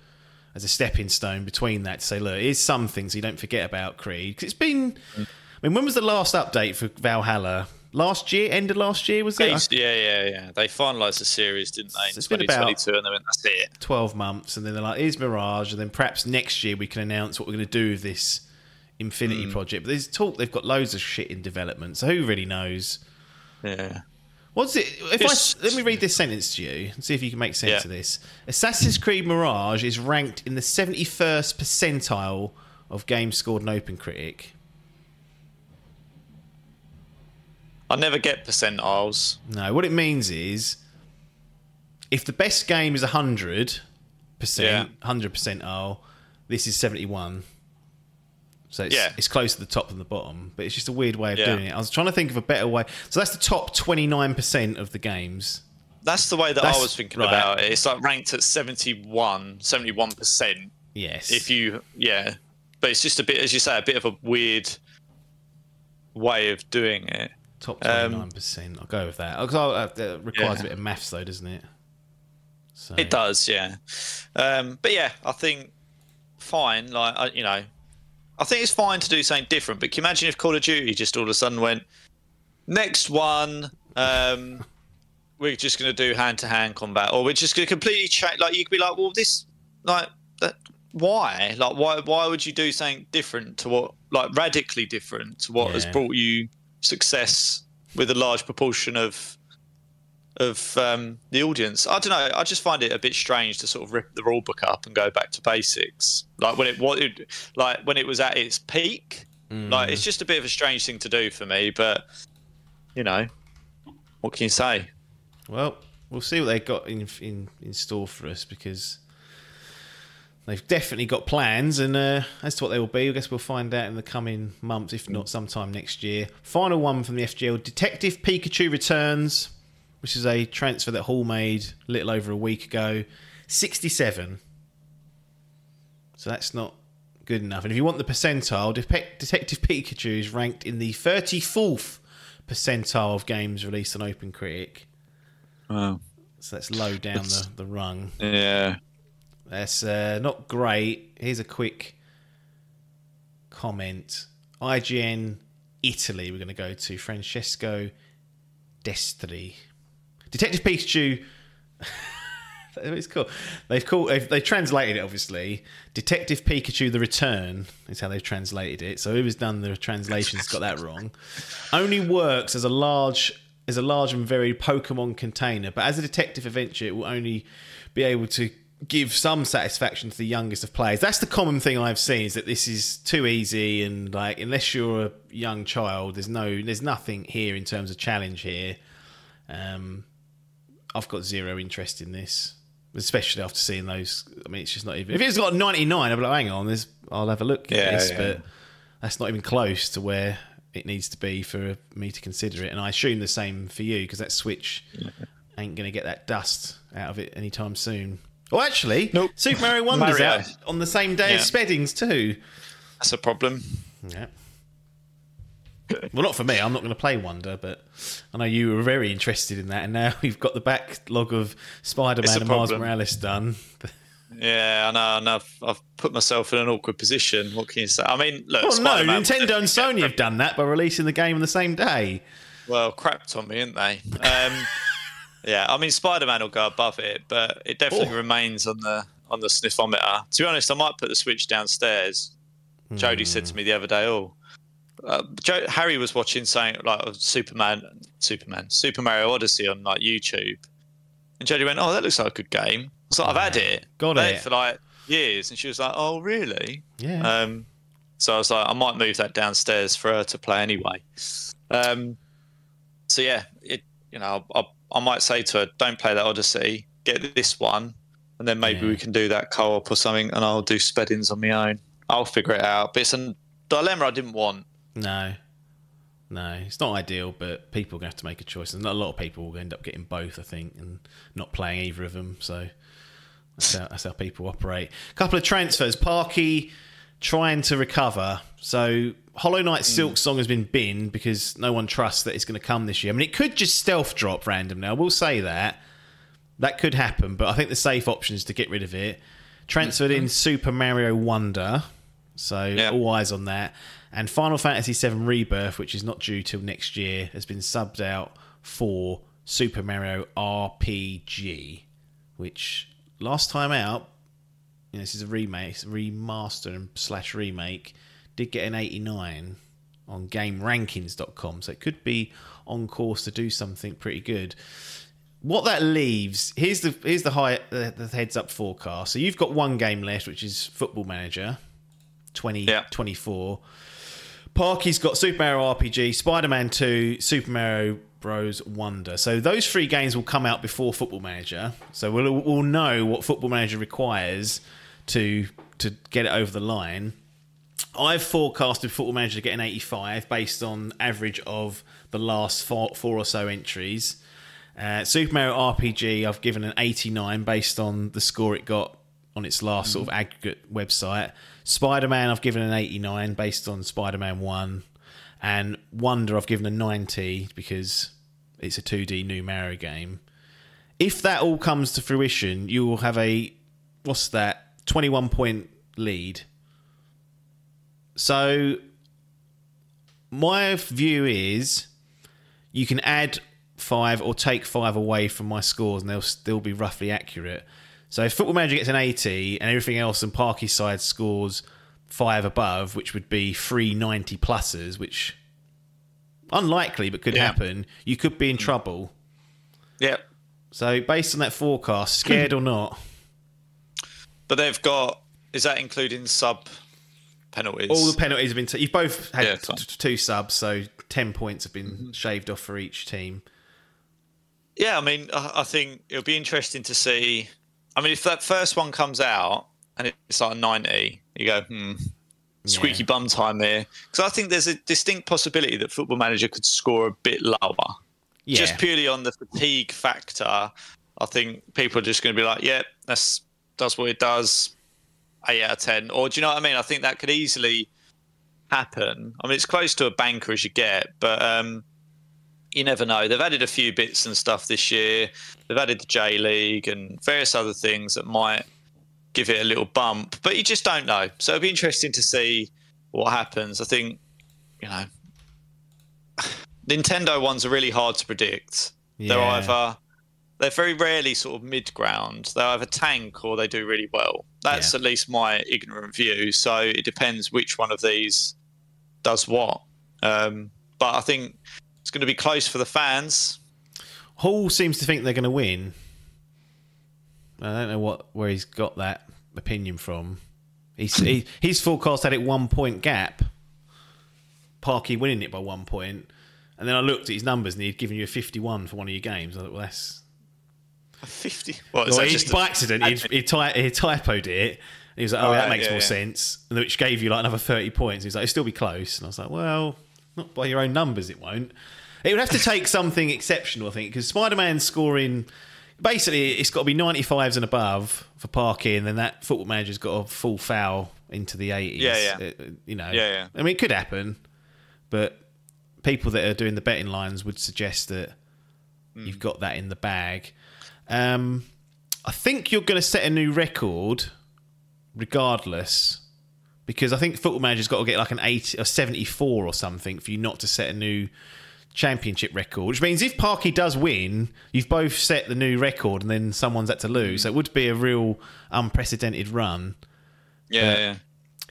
as a stepping stone between that to say, look, here's some things you don't forget about Creed. 'Cause it's been, mm. I mean, when was the last update for Valhalla? Last year, end of last year, was it? Yeah, yeah, yeah. They finalised the series, didn't they, in It's been about- and they went, that's it. 12 months, and then they're like, here's Mirage, and then perhaps next year we can announce what we're going to do with this Infinity hmm. project. But there's talk they've got loads of shit in development, so who really knows? Yeah. What's it? If It's- I let me read this sentence to you and see if you can make sense Yeah. of this. Assassin's Creed Mirage is ranked in the 71st percentile of games scored in OpenCritic. I never get percentiles. No, what it means is if the best game is 100 percent, 100 percentile, this is 71. So it's, Yeah. it's close to the top than the bottom, but it's just a weird way of Yeah. doing it. I was trying to think of a better way. So that's the top 29% of the games. That's the way that That's- I was thinking right. about it. It's like ranked at 71, 71%. Yes. If you, yeah. But it's just a bit, as you say, a bit of a weird way of doing it. Top um, 29%. I'll go with that. Because uh, that requires Yeah. a bit of maths though, doesn't it? So It does, yeah. Um, but yeah, I think fine. Like I, you know, I think it's fine to do something different. But can you imagine if Call of Duty just all of a sudden went next one? Um, we're just going to do hand to hand combat, or we're just going to completely change. Like you could be like, well, this like that. Why? Like why? Why would you do something different to what? Like radically different to what has brought you success with a large proportion of of um, the audience. I don't know. I just find it a bit strange to sort of rip the rule book up and go back to basics. Like when it was, like when it was at its peak. Like it's just a bit of a strange thing to do for me. But you know, what can you say? Well, we'll see what they've got in in, in store for us because they've definitely got plans, and uh, as to what they will be, I guess we'll find out in the coming months, if not sometime next year. Final one from the FGL: Detective Pikachu returns, which is a transfer that Hall made a little over a week ago. Sixty-seven. So that's not good enough. And if you want the percentile, Dep- Detective Pikachu is ranked in the 34th percentile of games released on OpenCritic. Wow. So that's low down the, the rung. yeah. That's uh, not great. Here's a quick comment. IGN Italy, we're going to go to Francesco Destri. Detective Pikachu. it's cool. They've called. They translated it obviously. Detective Pikachu: The Return is how they've translated it. So whoever's done the translations got that wrong. Only works as a large as a large and varied Pokemon container, but as a detective adventure, it will only be able to give some satisfaction to the youngest of players. That's the common thing I've seen is that this is too easy and like unless you're a young child, there's no there's nothing here in terms of challenge here. Um, I've got zero interest in this, especially after seeing those. I mean, it's just not even. If it's got 99, I'll be like, hang on, there's, I'll have a look at Yeah, this, yeah. but that's not even close to where it needs to be for me to consider it. And I assume the same for you because that Switch ain't going to get that dust out of it anytime soon. Oh, actually, Nope. Super Mario Wonder's Mario. out on the same day as Yeah. Speddings too. That's a problem. Yeah. Well, not for me. I'm not going to play Wonder, but I know you were very interested in that, and now we've got the backlog of Spider-Man and Miles. Morales done. Yeah, I know, and I've, I've put myself in an awkward position. What can you say? I mean, look, Oh no, Spider-Man- Nintendo and Sony have done that by releasing the game on the same day. Well, crapped on me, didn't they? Um, yeah, I mean, Spider-Man will go above it, but it definitely Oh. remains on the on the sniffometer. To be honest, I might put the Switch downstairs. Jodie said to me the other day, "Oh, uh, jo- Harry was watching something like Superman, Superman, Super Mario Odyssey on like YouTube," and Jodie went, "Oh, that looks like a good game." So I've had it, Got had it. for like years, and she was like, "Oh, really?" Yeah. Um, so I was like, I might move that downstairs for her to play anyway. Um, so yeah, it you know I, I might say to her, don't play that Odyssey, get this one, and then maybe Yeah. we can do that co-op or something, and I'll do Speddings on my own. I'll figure it out. But it's a dilemma I didn't want. No. No, it's not ideal, but people are going to have to make a choice. And a lot of people will end up getting both, I think, and not playing either of them. So that's how, that's how people operate. A couple of transfers. Parky trying to recover. So Hollow Knight hmm. Silksong has been binned because no one trusts that it's going to come this year. I mean, it could just stealth drop randomly. I will say that. That could happen, but I think the safe option is to get rid of it. Transferred in Super Mario Wonder. So Yeah. all eyes on that. And Final Fantasy VII Rebirth, which is not due till next year, has been subbed out for Super Mario RPG, which last time out, you know, this is a remake, remaster and slash remake, did get an 89 on GameRankings.com, so it could be on course to do something pretty good. What that leaves here's the here's the high the, the heads up forecast. So you've got one game left, which is Football Manager, 2024. Parky's got Super Mario RPG, Spider Man 2, Super Mario Bros. Wonder. So those three games will come out before Football Manager. So we'll, we'll know what Football Manager requires to to get it over the line. I've forecasted Football Manager to get an 85 based on average of the last four, four or so entries. Uh, Super Mario RPG, I've given an 89 based on the score it got on its last sort of aggregate website. Spider Man, I've given an 89 based on Spider Man 1. And Wonder, I've given a 90 because it's a 2D new Mario game. If that all comes to fruition, you will have a, what's that, 21 point lead. So, my view is you can add five or take five away from my scores and they'll still be roughly accurate. So if Football Manager gets an 80 and everything else and Parky side scores five above, which would be three 90 pluses, which unlikely but could Yeah. happen, you could be in mm. trouble. Yeah, So based on that forecast, scared or not, but they've got. Is that including sub penalties? all the penalties have been. T- you've both had Yeah, t- t- two subs, so ten points have been shaved off for each team. Yeah, I mean, I, I think it'll be interesting to see. I mean, if that first one comes out and it's like a 90, you go, hmm, squeaky Yeah. bum time there. Because I think there's a distinct possibility that Football Manager could score a bit lower. Yeah, Just purely on the fatigue factor, I think people are just going to be like, yeah, that's does what it does, 8 out of 10. Or do you know what I mean? I think that could easily happen. I mean, it's close to a banker as you get, but um, you never know. They've added a few bits and stuff this year. They've added the J League and various other things that might give it a little bump, but you just don't know. So it'll be interesting to see what happens. I think, you know, Nintendo ones are really hard to predict. They're Yeah. either they're very rarely sort of mid ground. They either tank or they do really well. That's Yeah. at least my ignorant view. So it depends which one of these does what. Um, but I think it's going to be close for the fans. Hall seems to think they're going to win. I don't know what where he's got that opinion from. He's he, his forecast had it one point gap. Parky winning it by one point. point, and then I looked at his numbers and he'd given you a fifty-one for one of your games. I thought, well, that's Fifty. What is well, that he, just? by a- accident he, he, ty- he typoed it. And he was like, "Oh, that makes yeah, more yeah. sense," and which gave you like another thirty points. He was like, "It'll still be close," and I was like, "Well, not by your own numbers, it won't." It would have to take something exceptional, I think, because Spider-Man scoring basically it's got to be 95s and above for Parky, and then that football manager's got a full foul into the 80s. Yeah, yeah. Uh, you know, Yeah, yeah. I mean, it could happen, but people that are doing the betting lines would suggest that Hmm. you've got that in the bag. Um, I think you're going to set a new record, regardless, because I think Football Manager's got to get like an 80 or 74 or something for you not to set a new championship record. Which means if Parky does win, you've both set the new record, and then someone's had to lose. So it would be a real unprecedented run. yeah, yeah.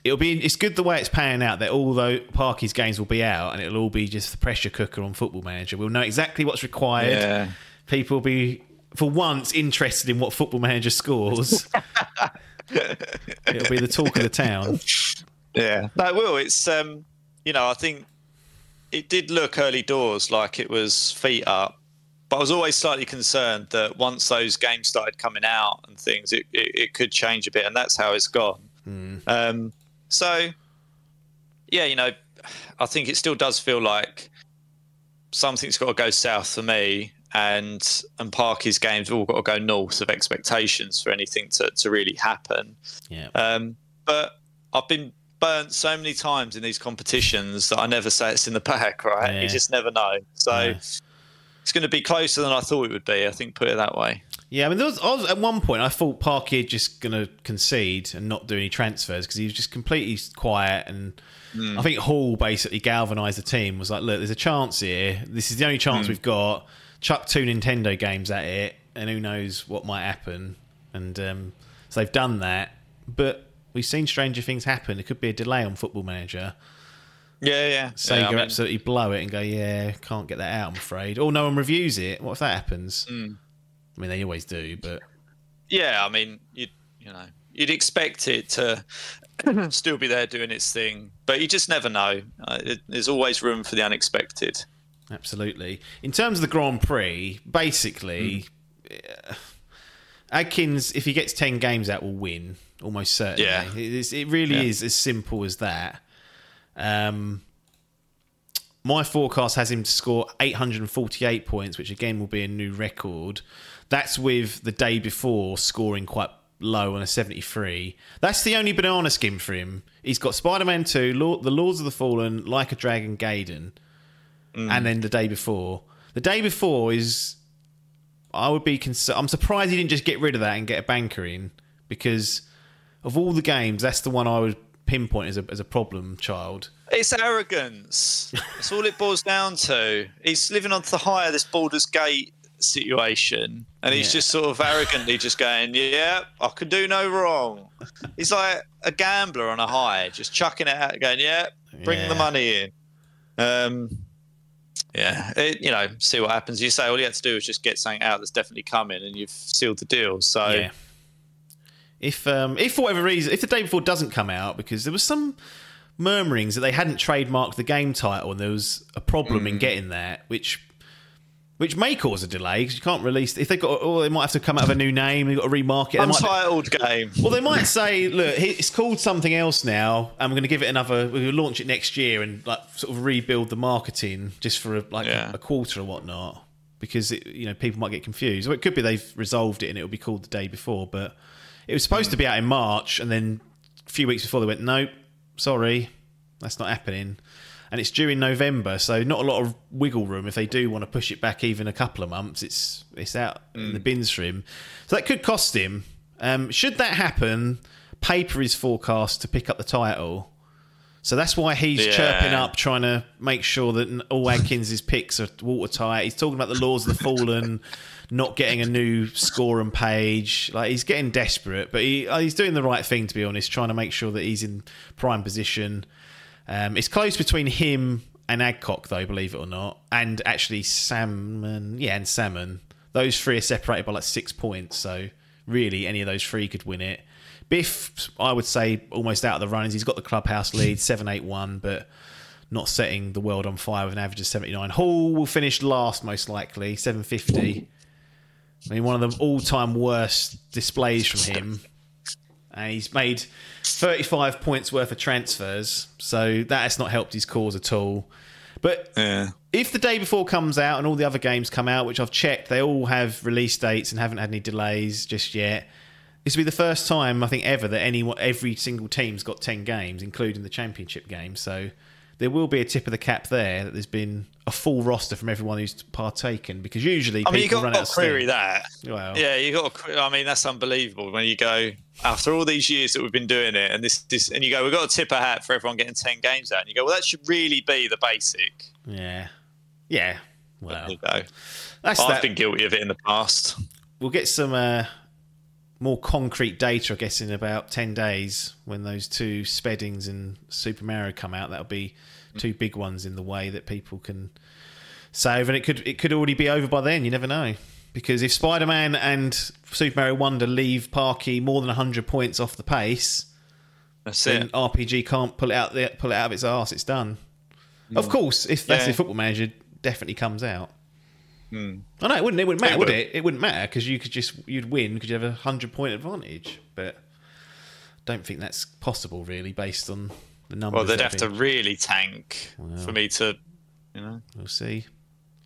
It'll be. It's good the way it's panning out. That although Parky's games will be out, and it'll all be just the pressure cooker on Football Manager. We'll know exactly what's required. Yeah. People will be for once interested in what Football Manager scores. it'll be the talk of the town. Yeah. No, it will. It's um, you know, I think it did look early doors like it was feet up, but I was always slightly concerned that once those games started coming out and things, it, it, it could change a bit, and that's how it's gone. Um, so, yeah, you know, I think it still does feel like something's got to go south for me, and and Parky's games have all got to go north of expectations for anything to, to really happen. Yeah. Um, but I've been burnt so many times in these competitions that I never say it's in the bag, right? Yeah. You just never know. So Yeah. it's going to be closer than I thought it would be. I think, put it that way. Yeah, I mean, there was, I was at one point I thought Parky just going to concede and not do any transfers because he was just completely quiet. And I think Hall basically galvanised the team. Was like, look, there's a chance here. This is the only chance we've got. Chuck two Nintendo games at it, and who knows what might happen. And um, so they've done that, but we've seen stranger things happen. It could be a delay on Football Manager. Yeah, yeah. Sega yeah, I mean, absolutely blow it and go, yeah, can't get that out. I'm afraid. Or no one reviews it. What if that happens? I mean, they always do, but yeah, I mean, you you know, you'd expect it to still be there doing its thing, but you just never know. Uh, it, there's always room for the unexpected. Absolutely. In terms of the Grand Prix, basically, uh, Adkins, if he gets ten games out, will win almost certainly. Yeah. It, is, it really Yeah. is as simple as that. Um, my forecast has him to score 848 points, which again will be a new record. That's with the day before scoring quite low on a 73. That's the only banana skin for him. He's got Spider Man 2, Lord, The Lords of the Fallen, Like a Dragon, Gaiden, and then the day before. The day before is. I would be. Cons- I'm surprised he didn't just get rid of that and get a banker in because of all the games, that's the one I would pinpoint as a, as a problem child. It's arrogance. That's all it boils down to. He's living on the high of this Baldur's Gate situation, and he's Yeah. just sort of arrogantly just going, "Yeah, I can do no wrong." He's like a gambler on a high, just chucking it out, going, "Yeah, bring the money in." Um, yeah, it, you know, see what happens. You say all you had to do was just get something out that's definitely coming, and you've sealed the deal. So Yeah. If um, if for whatever reason, if the day before doesn't come out because there was some murmurings that they hadn't trademarked the game title and there was a problem in getting that, which which may cause a delay because you can't release if they got or they might have to come out of a new name. They've got to remarket. Might, untitled game. well, they might say, look, it's called something else now, and we're going to give it another. We're going to launch it next year and like sort of rebuild the marketing just for a, like Yeah. a, a quarter or whatnot, because it, you know people might get confused. Or it could be they've resolved it and it'll be called the day before, but it was supposed to be out in March, and then a few weeks before they went, nope, sorry, that's not happening. And it's due in November, so not a lot of wiggle room if they do want to push it back even a couple of months. It's it's out in the bins for him, so that could cost him. Um, should that happen, Paper is forecast to pick up the title, so that's why he's Yeah. chirping up, trying to make sure that all Adkins' picks are watertight. He's talking about the Lords of the fallen, not getting a new score and page. Like he's getting desperate, but he uh, he's doing the right thing to be honest, trying to make sure that he's in prime position. Um, it's close between him and Adcock, though, believe it or not, and actually Salmon. Yeah, and Salmon. Those three are separated by like six points, so really any of those three could win it. Biff, I would say, almost out of the runnings. He's got the clubhouse lead, seven eight one, but not setting the world on fire with an average of seventy nine. Hall will finish last, most likely, seven fifty. I mean, one of the all time worst displays from him and he's made 35 points worth of transfers, so that has not helped his cause at all. But Yeah. if the day before comes out and all the other games come out, which I've checked, they all have release dates and haven't had any delays just yet. This will be the first time I think ever that any every single team's got 10 games, including the championship game. So there will be a tip of the cap there that there's been a full roster from everyone who's partaken because usually I mean, you people got, run got out to query that. Well, Yeah, you got. To, I mean, that's unbelievable when you go after all these years that we've been doing it, and this, this, and you go, we've got to tip a hat for everyone getting ten games out, and you go, well, that should really be the basic. yeah, yeah. Well, You I've that. been guilty of it in the past. we'll get some uh, more concrete data, I guess, in about 10 days when those two Speddings and Super Mario come out. That'll be two big ones in the way that people can save. And it could, it could already be over by then. You never know. Because if Spider Man and Super Mario Wonder leave Parky more than 100 points off the pace, That's then it. RPG can't pull it out the, pull it out of its arse. It's done. Of course, if that's Yeah. the football manager, definitely comes out. Hmm. I know it wouldn't. It wouldn't matter, It would would. it? It wouldn't matter because you could just you'd win because you have a hundred point advantage. But don't think that's possible, really, based on the numbers. Well, they'd have to really tank for me to, you know. We'll see.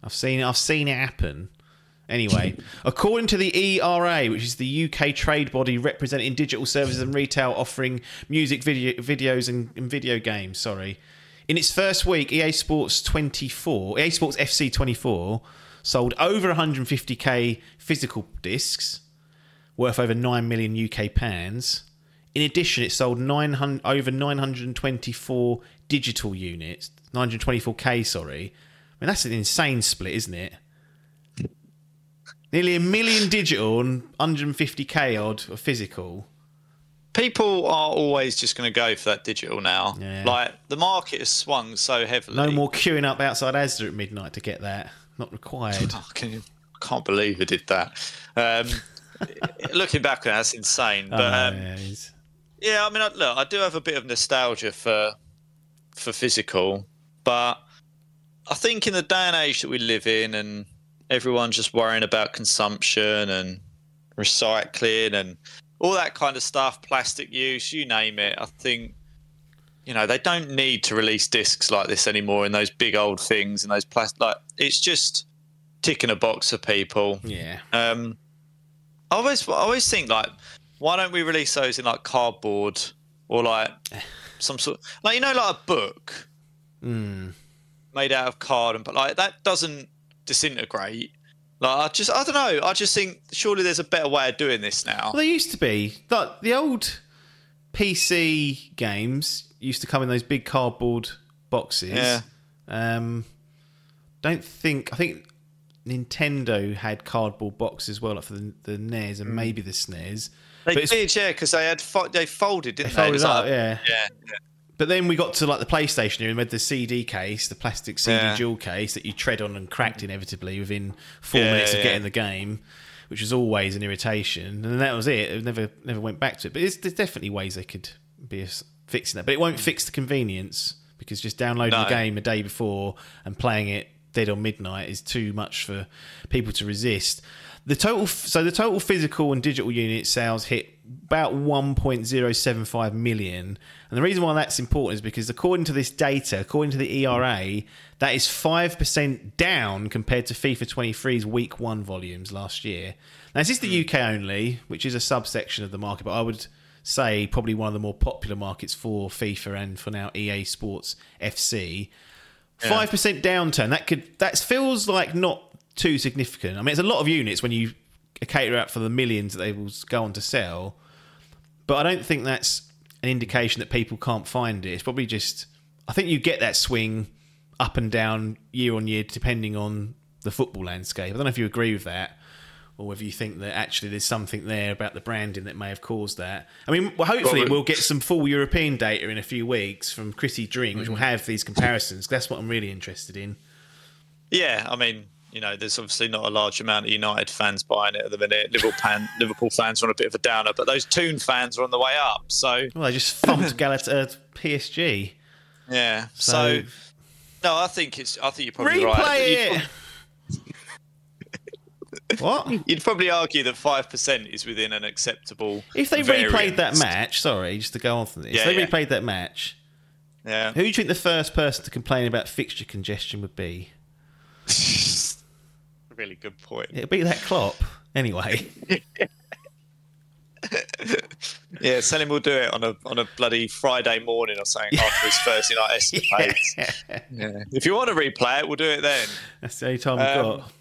I've seen. I've seen it happen. Anyway, according to the ERA, which is the UK trade body representing digital services and retail offering music, video, videos, and, and video games, sorry, in its first week, EA Sports 24, EA Sports FC 24, sold over 150k physical discs, worth over 9 million UK pounds. In addition, it sold 900, over 924 digital units, 924k, sorry. I mean, that's an insane split, isn't it? Nearly a million digital and 150k odd of physical. People are always just going to go for that digital now. Yeah. Like the market has swung so heavily. No more queuing up outside Asda at midnight to get that. Not required. Oh, can you, I can't believe it did that. Um, looking back on that, that's insane. But Oh, um, yeah, Yeah, I mean, I- look, I do have a bit of nostalgia for for physical, but I think in the day and age that we live in, and everyone's just worrying about consumption and recycling and all that kind of stuff, plastic use, you name it. I think you know they don't need to release discs like this anymore in those big old things and those plastic. Like it's just ticking a box for people. Yeah. Um, I always, I always think like, why don't we release those in like cardboard or like some sort, like you know, like a book Mm. made out of card and but like that doesn't disintegrate. Like I just, I don't know. I just think surely there's a better way of doing this now. Well, there used to be like the old PC games used to come in those big cardboard boxes. Yeah. Um, don't think I think Nintendo had cardboard boxes as well, like for the, the NES and maybe the SNES. They But it's- did, yeah, because they had fo- they folded, didn't they? folded It up, like- yeah. yeah, But then we got to like the PlayStation era and we had the CD case, the plastic CD Yeah. dual case that you tread on and cracked inevitably within four Yeah, minutes of yeah. getting the game, which was always an irritation. And that was it. It never never went back to it. But it's, there's definitely ways they could be fixing that. But it won't mm. fix the convenience because just downloading No. the game a day before and playing it dead on midnight is too much for people to resist. The total, so the total physical and digital unit sales hit about 1.075 million, and the reason why that's important is because according to this data, according to the ERA, that is five percent down compared to FIFA 23's week one volumes last year. Now, this is the UK only, which is a subsection of the market, but I would say probably one of the more popular markets for FIFA and for now EA Sports FC. Five percent downturn. That could that feels like not too significant. I mean, it's a lot of units when you cater out for the millions that they will go on to sell, but I don't think that's an indication that people can't find it. It's probably just I think you get that swing up and down year on year depending on the football landscape. I don't know if you agree with that. Or whether you think that actually there's something there about the branding that may have caused that. I mean, well, hopefully Well, we'll get some full European data in a few weeks from Chrissy Dring, which will mm-hmm. have these comparisons. That's what I'm really interested in. yeah. I mean, you know, there's obviously not a large amount of United fans buying it at the minute. Liverpool, fan, Liverpool fans are on a bit of a downer, but those Toon fans are on the way up. So Well, they just thumped Galat- uh, PSG. yeah. So- So, no, I think it's. I think you're probably right. Replay You'd it. what? You'd probably argue that five percent is within an acceptable. If they replayed that match, sorry, just to go on from this, Yeah, if they yeah. replayed that match, yeah, who do you think the first person to complain about fixture congestion would be? really good point. It'll be that Klopp. Anyway, Yeah, Selim will do it on a on a bloody Friday morning or something after his Thursday night escapades. Yeah. If you want to replay it, we'll do it then. that's the only time we've Um, got.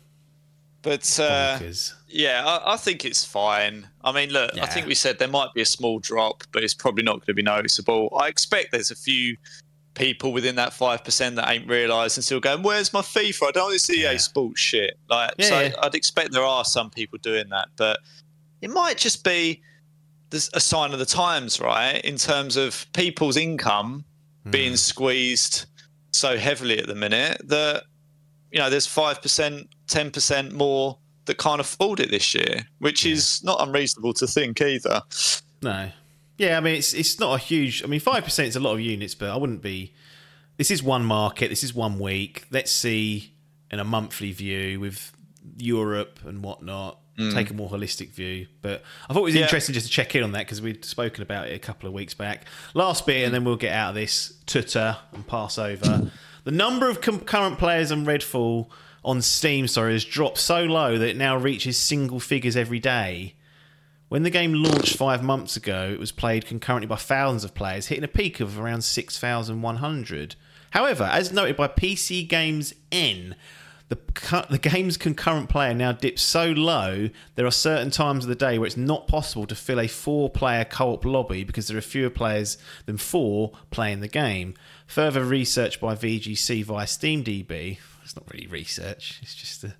But uh, yeah, I, I think it's fine. I mean, look, I think we said there might be a small drop, but it's probably not going to be noticeable. I expect there's a few people within that five percent that ain't realised and still going, "Where's my FIFA? I don't want this EA Yeah. Sports shit." Like, Yeah, so yeah. I'd expect there are some people doing that, but it might just be a sign of the times, right? In terms of people's income being Hmm. squeezed so heavily at the minute that you know there's five percent, ten percent more that can't afford it this year, which is not unreasonable to think either. No. Yeah, I mean it's it's not a huge. I mean five percent is a lot of units, but I wouldn't be. This is one market. This is one week. Let's see in a monthly view with Europe and whatnot. Hmm. Take a more holistic view. But I thought it was Yeah. interesting just to check in on that because we'd spoken about it a couple of weeks back. Last bit, and then we'll get out of this tutor and pass over. The number of concurrent players on Redfall on Steam, sorry, has dropped so low that it now reaches single figures every day. When the game launched five months ago, it was played concurrently by thousands of players, hitting a peak of around 6,100. However, as noted by PC Games N, the, the game's concurrent player now dips so low, there are certain times of the day where it's not possible to fill a four player co op lobby because there are fewer players than four playing the game. Further research by VGC via SteamDB. It's not really research, it's just a.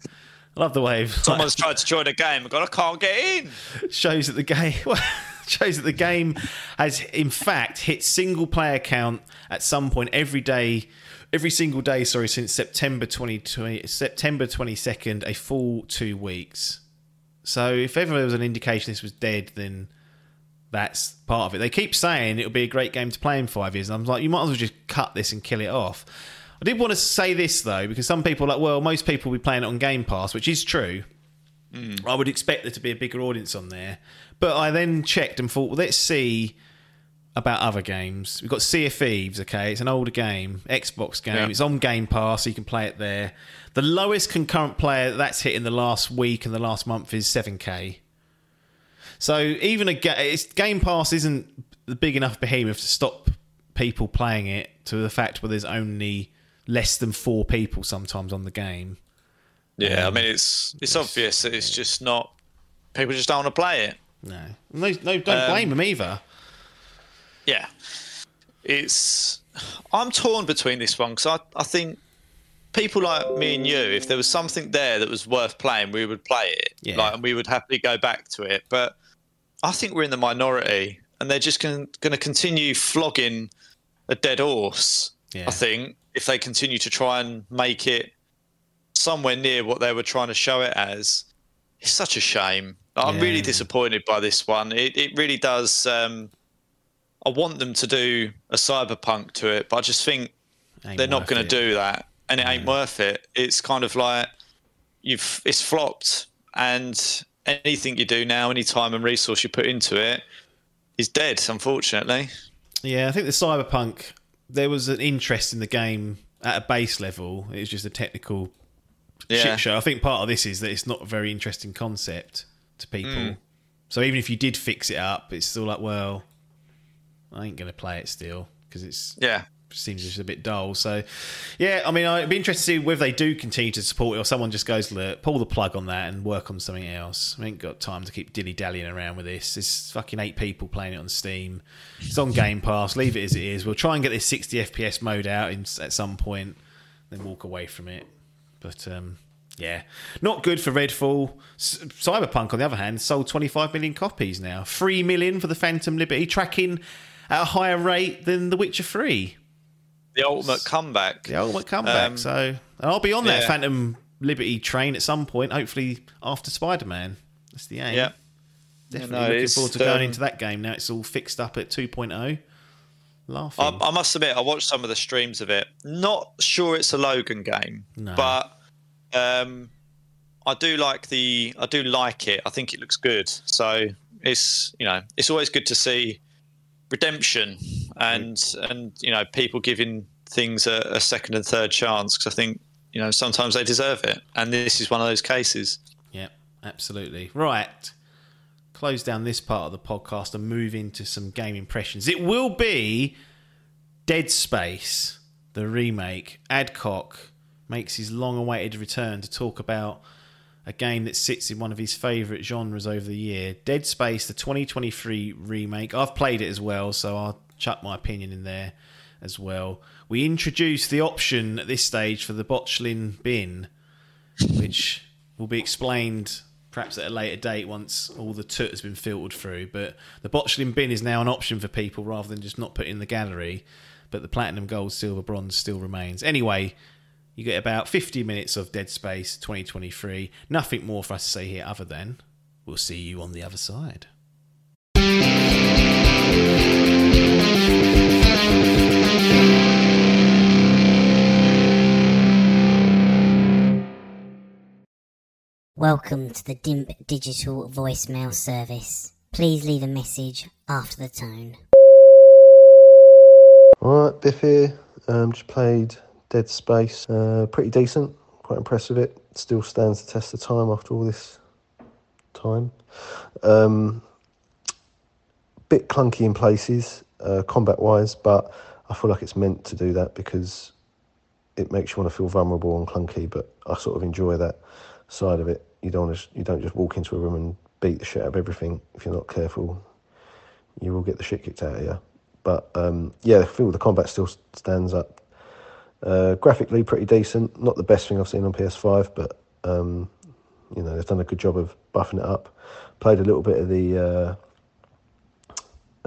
Love the way of Someone's tried to join a game and gone, I can't get in. shows that the game shows that the game has in fact hit single player count at some point every day every single day sorry since September 2020 September 22nd a full 2 weeks. So if ever there was an indication this was dead then that's part of it. They keep saying it'll be a great game to play in 5 years and I'm like you might as well just cut this and kill it off I did want to say this though because some people are like well most people will be playing it on Game Pass which is true mm. I would expect there to be a bigger audience on there. But I then checked and thought, well, let's see about other games. We've got Sea of Thieves, okay? It's an older game, Xbox game. Yeah. It's on Game Pass, so you can play it there. The lowest concurrent player that's hit in the last week and the last month is 7K. So even a ga- it's, Game Pass isn't the big enough behemoth to stop people playing it to the fact where there's only less than four people sometimes on the game. Yeah, I mean it's it's obvious that it's just not people just don't want to play it. No, no, no don't Um, blame them either. Yeah, it's I'm torn between this one because I I think people like me and you, if there was something there that was worth playing, we would play it. Yeah. Like, and we would happily go back to it. But I think we're in the minority, and they're just going to continue flogging a dead horse. Yeah. I think if they continue to try and make it somewhere near what they were trying to show it as, it's such a shame. I'm Yeah. really disappointed by this one. It it really does. Um, I want them to do a cyberpunk to it, but I just think Ain't they're not going to do that, and it ain't worth it. It's kind of like you've it's flopped, and anything you do now, any time and resource you put into it, is dead. Unfortunately, Yeah, I think the cyberpunk there was an interest in the game at a base level. It was just a technical yeah, shit show. I think part of this is that it's not a very interesting concept to people. Mm. So even if you did fix it up, it's still like, well, I ain't going to play it still because it's yeah. Seems just a bit dull. So, yeah, I mean, I'd be interested to see whether they do continue to support it or someone just goes, look, pull the plug on that and work on something else. I ain't got time to keep dilly dallying around with this. There's fucking eight people playing it on Steam. It's on Game Pass. Leave it as it is. We'll try and get this 60 FPS mode out in, at some point, then walk away from it. But, um, yeah, not good for Redfall. Cyberpunk, on the other hand, sold 25 million copies now. 3 million for the Phantom Liberty, tracking at a higher rate than The Witcher 3 The ultimate comeback. the ultimate comeback. Um, so and I'll be on that yeah. Phantom Liberty train at some point. Hopefully after Spider Man. That's the aim. Yeah. definitely no, looking forward to going um, into that game. Now it's all fixed up at 2.0. Laughing. I, I must admit, I watched some of the streams of it. Not sure it's a Logan game, No. but um, I do like the. I do like it. I think it looks good. So it's you know it's always good to see redemption mm-hmm. and and you know people giving things a, a second and third chance because I think you know sometimes they deserve it, and this is one of those cases. Yep, absolutely. Right. Close down this part of the podcast and move into some game impressions. It will be Dead Space, the remake. Adcock makes his long awaited return to talk about a game that sits in one of his favourite genres over the year. Dead Space, the 2023 remake. I've played it as well, so I'll chuck my opinion in there as well. We introduced the option at this stage for the Botchlin bin which will be explained perhaps at a later date once all the toot has been filtered through. But the botchling bin is now an option for people rather than just not put in the gallery. But the platinum, gold, silver, bronze still remains. Anyway, you get about 50 minutes of Dead Space 2023. Nothing more for us to say here other than we'll see you on the other side. Welcome to the DIMP digital voicemail service. Please leave a message after the tone. Alright, Biff here. Um, just played Dead Space. Uh, pretty decent. Quite impressed with it. Still stands the test of time after all this time. Um, bit clunky in places, uh, combat wise, but I feel like it's meant to do that because it makes you want to feel vulnerable and clunky. But I sort of enjoy that side of it. You don't wanna, you don't just walk into a room and beat the shit out of everything if you're not careful. You will get the shit kicked out of you. But um, yeah, I feel the combat still stands up. Uh, graphically, pretty decent. Not the best thing I've seen on PS5, but um, you know they've done a good job of buffing it up. Played a little bit of the uh,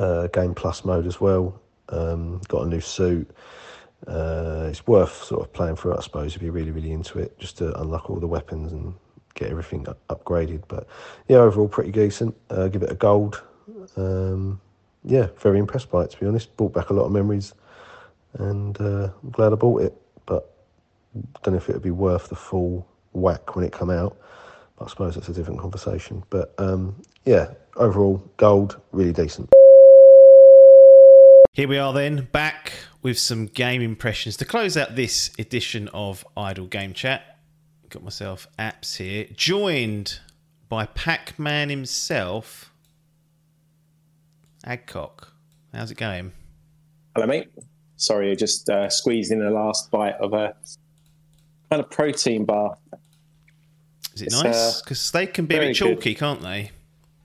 uh, Game Plus mode as well. Um, got a new suit. Uh, it's worth sort of playing through, I suppose, if you're really, really into it, just to unlock all the weapons and get everything upgraded. But yeah, overall, pretty decent. Uh, give it a gold. Um, yeah, very impressed by it, to be honest. Brought back a lot of memories, and uh, I'm glad I bought it. But don't know if it would be worth the full whack when it come out. But I suppose that's a different conversation. But um, yeah, overall, gold, really decent. Here we are then, back with some game impressions to close out this edition of Idle Game Chat. Got myself apps here, joined by Pac Man himself, Adcock. How's it going? Hello, mate. Sorry, I just uh, squeezed in the last bite of a kind of protein bar. Is it It's, nice? uh, Because they can be a bit chalky, can't they?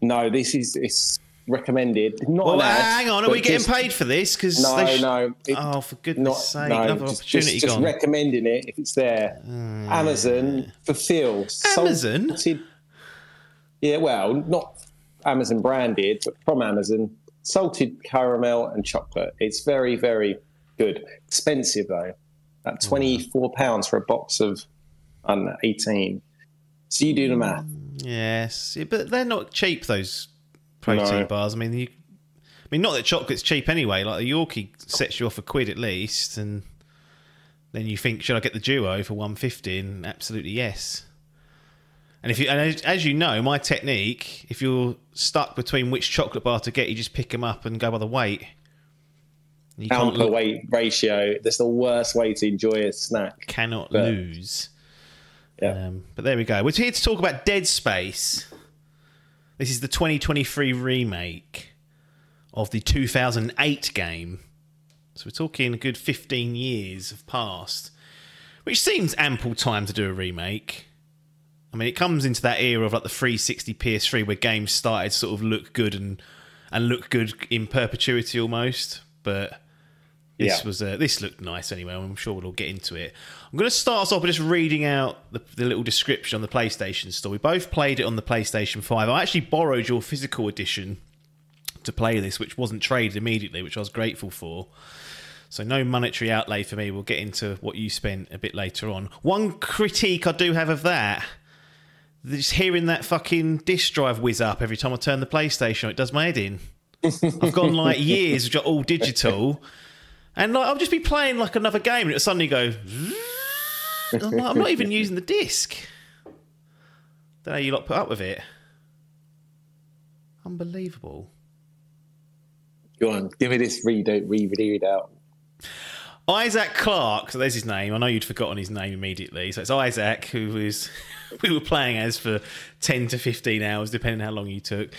No, this is it's recommended. Not Well, ad, hang on, are we getting paid for this? Because No, no. it- oh, for goodness not, sake, no, another just, opportunity just, just gone. recommending it if it's there. Amazon fulfill Amazon? salted- yeah, well, not Amazon branded, but from Amazon, salted caramel and chocolate. It's very, very good. Expensive though, at mm. twenty four pounds for a box of, I don't know, eighteen. So you do the math. Mm, yes, but they're not cheap. Those protein No. bars. I mean, you, I mean, not that chocolate's cheap anyway. Like the Yorkie sets you off a quid at least, and then you think, should I get the duo for one fifty? And absolutely yes. And if you, and as, as you know, my technique, if you're stuck between which chocolate bar to get, you just pick them up and go by the weight. You Pound per weight ratio. That's the worst way to enjoy a snack. cannot But- lose. Yeah. Um, but there we go. We're here to talk about Dead Space. This is the 2023 remake of the 2008 game. So we're talking a good 15 years have passed, which seems ample time to do a remake. I mean, it comes into that era of like the 360 PS3 where games started to sort of look good and and look good in perpetuity almost. But this Yeah. was uh, this looked nice anyway. I'm sure we'll all get into it. I'm going to start us off by just reading out the, the little description on the PlayStation Store. We both played it on the PlayStation Five. I actually borrowed your physical edition to play this, which wasn't traded immediately, which I was grateful for. So no monetary outlay for me. We'll get into what you spent a bit later on. One critique I do have of that. Just hearing that fucking disk drive whiz up every time I turn the PlayStation, on, it does my head in. I've gone like years, which are all digital, and like I'll just be playing like another game, and it'll suddenly go. I'm, like, I'm not even using the disc. Don't know how you lot put up with it. Unbelievable. Go on, give me this read out, read, read out. Isaac Clarke, so there's his name. I know you'd forgotten his name immediately. So it's Isaac, who was we were playing as for 10 to 15 hours, depending how long you took,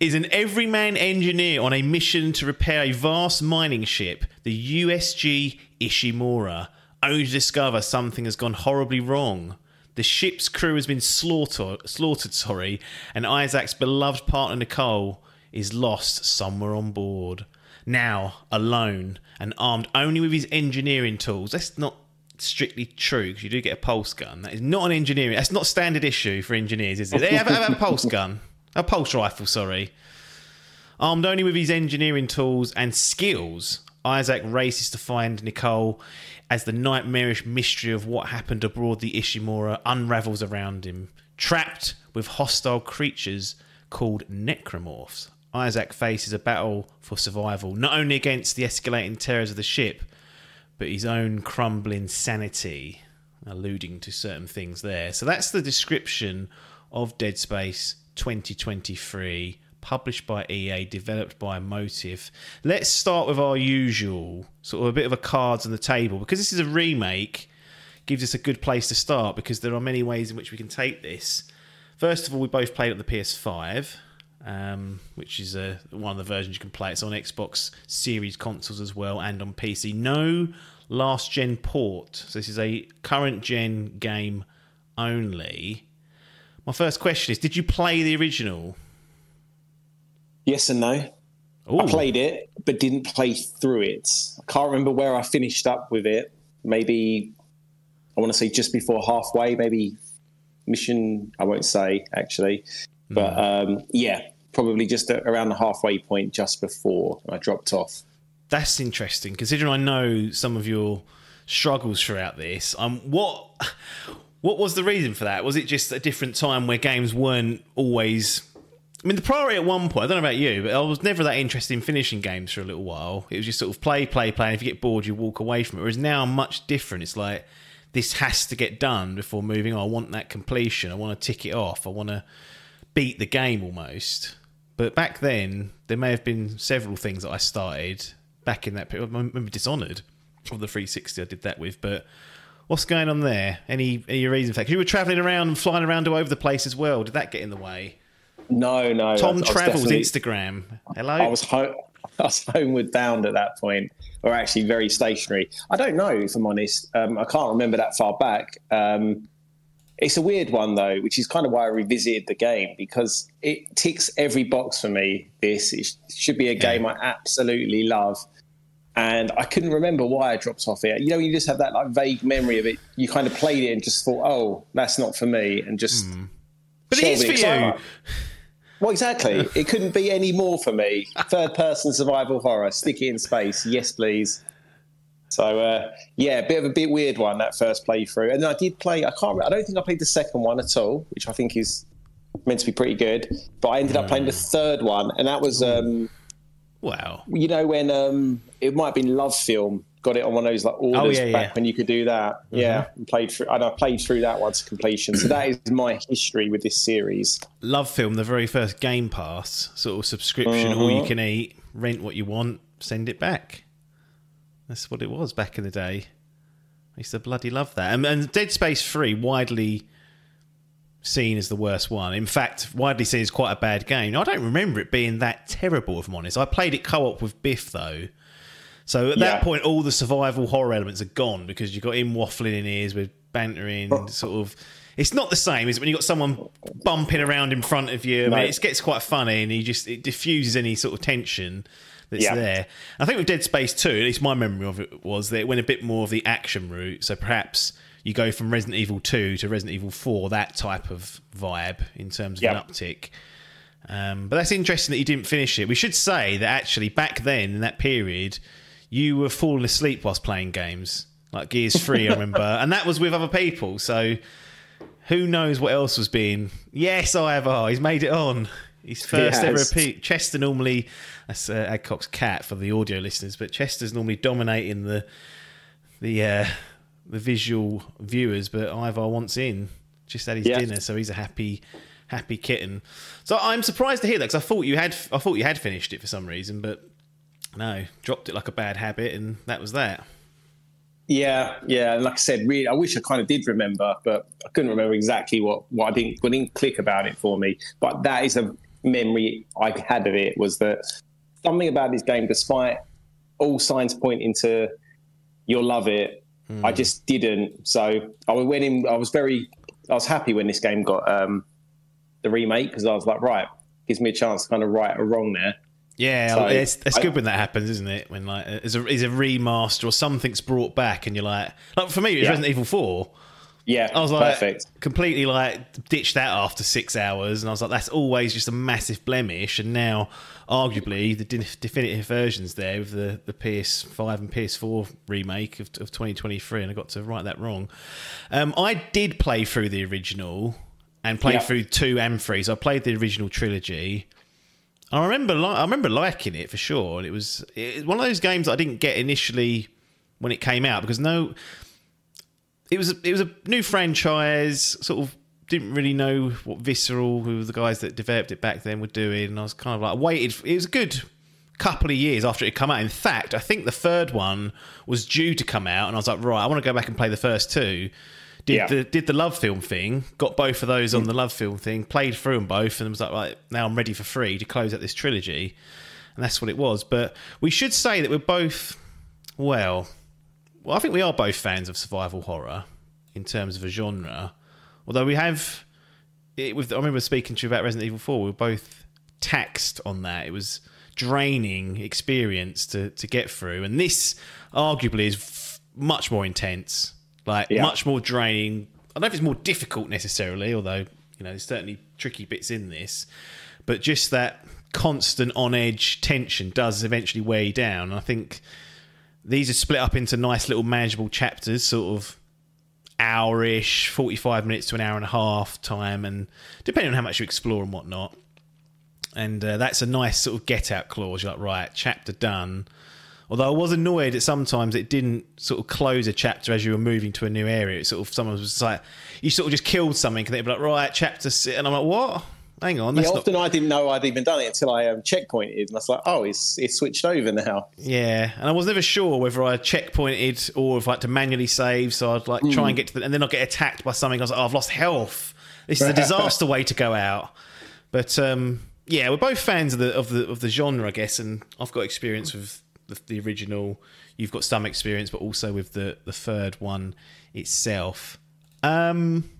is an everyman engineer on a mission to repair a vast mining ship, the USG Ishimura, only to discover something has gone horribly wrong. The ship's crew has been slaughtered, slaughtered, sorry, and Isaac's beloved partner Nicole is lost somewhere on board. Now, alone and armed only with his engineering tools. That's not strictly true because you do get a pulse gun. That is not an engineering. That's not standard issue for engineers, is it? They have, have a pulse gun, a pulse rifle. Sorry. Armed only with his engineering tools and skills, Isaac races to find Nicole as the nightmarish mystery of what happened aboard the Ishimura unravels around him. Trapped with hostile creatures called necromorphs, Isaac faces a battle for survival, not only against the escalating terrors of the ship, but his own crumbling sanity, alluding to certain things there. So that's the description of Dead Space 2023, published by EA, developed by Motive. Let's start with our usual sort of a bit of a cards on the table because this is a remake. Gives us a good place to start because there are many ways in which we can take this. First of all, we both played on the PS5 um, which is uh, one of the versions you can play. It's on Xbox Series consoles as well and on PC. No last gen port. So this is a current gen game only. My first question is Did you play the original? Yes and no. Ooh. I played it, but didn't play through it. I can't remember where I finished up with it. Maybe I want to say just before halfway. Maybe mission. I won't say actually, but um, yeah, probably just around the halfway point, just before I dropped off. That's interesting, considering I know some of your struggles throughout this. Um, what what was the reason for that? Was it just a different time where games weren't always? I mean, the priority at one point. I don't know about you, but I was never that interested in finishing games for a little while. It was just sort of play, play, play. And if you get bored, you walk away from it. Whereas now, much different. It's like this has to get done before moving on. I want that completion. I want to tick it off. I want to beat the game almost. But back then, there may have been several things that I started back in that period. I remember Dishonored of the 360 I did that with, but what's going on there? Any any reason for that? you were travelling around and flying around all over the place as well. Did that get in the way? No, no. Tom was Travels Instagram. Hello. I was ho- I was homeward bound at that point, or actually very stationary. I don't know if I'm honest. Um, I can't remember that far back. Um, it's a weird one though, which is kind of why I revisited the game because it ticks every box for me. This it should be a game I absolutely love, and I couldn't remember why I dropped off it. You know, you just have that like vague memory of it. You kind of played it and just thought, "Oh, that's not for me," and just. Hmm. but it is for you. Well, exactly. It couldn't be any more for me. Third person survival horror. Stick it in space. Yes, please. So uh, yeah, a bit of a bit weird one that first playthrough, and then I did play. I can't. I don't think I played the second one at all, which I think is meant to be pretty good. But I ended up playing the third one, and that was um, Wow. you know when um, it might have been Love Film got it on one of those like orders Oh, yeah, back yeah. when you could do that. Yeah, and played through. And I played through that one to completion. So that is my history with this series. Love Film, the very first Game Pass sort of subscription, all you can eat, rent what you want, send it back. That's what it was back in the day. I used to bloody love that. And, and Dead Space 3, widely seen as the worst one. In fact, widely seen as quite a bad game. I don't remember it being that terrible, if I'm honest. I played it co op with Biff, though. So at that point, all the survival horror elements are gone because you've got him waffling in ears with bantering, sort of. It's not the same, is it? When you've got someone bumping around in front of you, I mean, it gets quite funny and he just it diffuses any sort of tension that's Yeah. there. I think with Dead Space 2, at least my memory of it was that it went a bit more of the action route. So perhaps you go from Resident Evil 2 to Resident Evil 4, that type of vibe in terms of Yeah. an uptick. Um, but that's interesting that you didn't finish it. We should say that actually back then in that period, you were falling asleep whilst playing games like Gears Three, I remember, and that was with other people. So who knows what else was being? Yes, i Ivar, he's made it on. His first ever appeal. Chester normally that's uh, Adcock's cat for the audio listeners, but Chester's normally dominating the the uh, the visual viewers. But Ivar wants in. Just had his Yeah. dinner, so he's a happy happy kitten. So I'm surprised to hear that because I thought you had I thought you had finished it for some reason, but no, dropped it like a bad habit, and that was that. Yeah, yeah. And like I said, really, I wish I kind of did remember, but I couldn't remember exactly what what I didn't what didn't click about it for me. But that is a memory I had of it was that something about this game, despite all signs pointing to you'll love it, I just didn't. So I went in. I was very, I was happy when this game got um, the remake because I was like, right, gives me a chance to kind of right a wrong there. Yeah, So, it's, it's I- good when that happens, isn't it? When like is a is a remaster or something's brought back, and you're like, like for me, it was Yeah. Resident Evil Four. Yeah, I was like, perfect. completely like ditched that after six hours, and I was like, that's always just a massive blemish. And now, arguably, the definitive versions there with the, the PS5 and PS4 remake of, of 2023, and I got to write that wrong. Um, I did play through the original and played Yeah. through two and three, so I played the original trilogy. I remember, li- I remember liking it for sure, and it was it was one of those games that I didn't get initially when it came out because no, it was it was a new franchise. Sort of didn't really know what Visceral, who were the guys that developed it back then, were doing. And I was kind of like waited. It was a good couple of years after it had come out. In fact, I think the third one was due to come out, and I was like, right, I want to go back and play the first two. Did Yeah. the did the love film thing? Got both of those on the love film thing. Played through them both, and was like, right, now I'm ready for free to close out this trilogy. And that's what it was. But we should say that we're both well, well, I think we are both fans of survival horror in terms of a genre. Although we have, it, with I remember speaking to you about Resident Evil Four. We were both taxed on that. It was draining experience to to get through, and this arguably is f- much more intense, like Yeah. much more draining. I don't know if it's more difficult necessarily, although you know there's certainly tricky bits in this, but just that constant on edge tension does eventually wear you down. And I think these are split up into nice little manageable chapters, sort of hour-ish, 45 minutes to an hour and a half time, and depending on how much you explore and whatnot. And uh, that's a nice sort of get-out clause. You're like, right, chapter done. Although I was annoyed that sometimes it didn't sort of close a chapter as you were moving to a new area. It sort of sometimes was like you sort of just killed something and they'd be like, right, chapter six, and I'm like, what? Hang on, Yeah, often not. I didn't know I'd even done it until I um, checkpointed, and I was like, "Oh, it's it's switched over now." Yeah, and I was never sure whether I checkpointed or if I had to manually save. So I'd like try and get to the, and then I'd get attacked by something. I was like, oh, I've lost health. This is a disaster way to go out. But um, yeah, we're both fans of the of the of the genre, I guess, and I've got experience with the, the original. You've got some experience, but also with the the third one itself. Um,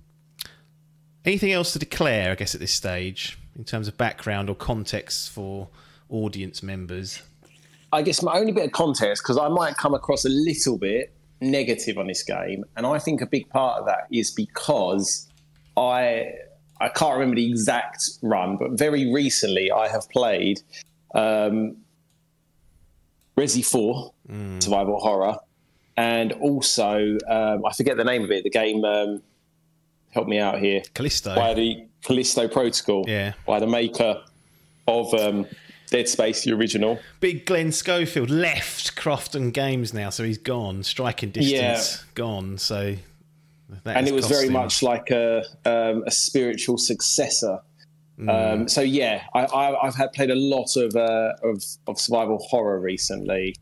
anything else to declare? I guess at this stage, in terms of background or context for audience members. I guess my only bit of context, because I might come across a little bit negative on this game, and I think a big part of that is because I I can't remember the exact run, but very recently I have played um, Resi Four Survival Horror, and also um, I forget the name of it. The game. Um, help me out here. Callisto. By the Callisto Protocol. Yeah. By the maker of um, Dead Space, the original. Big Glen Schofield left Krafton Games now, so he's gone. Striking distance gone. So, and it was very him. much like a um, a spiritual successor. Mm. Um, so yeah, I, I, I've had played a lot of uh, of, of survival horror recently.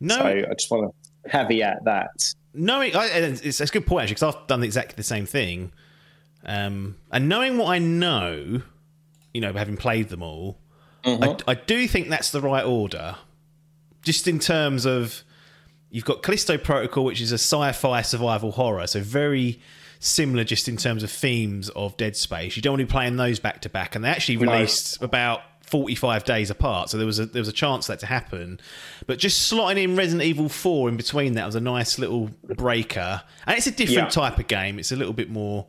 no. So I just want to caveat that. knowing I, it's, it's a good point actually because I've done exactly the same thing. Um, and knowing what I know, you know, having played them all, I, I do think that's the right order. Just in terms of you've got Callisto Protocol, which is a sci-fi survival horror, so very similar just in terms of themes of Dead Space. You don't want to be playing those back to back, and they actually released about 45 days apart, so there was a there was a chance for that to happen. But just slotting in Resident Evil 4 in between that was a nice little breaker, and it's a different Yeah. type of game. It's a little bit more.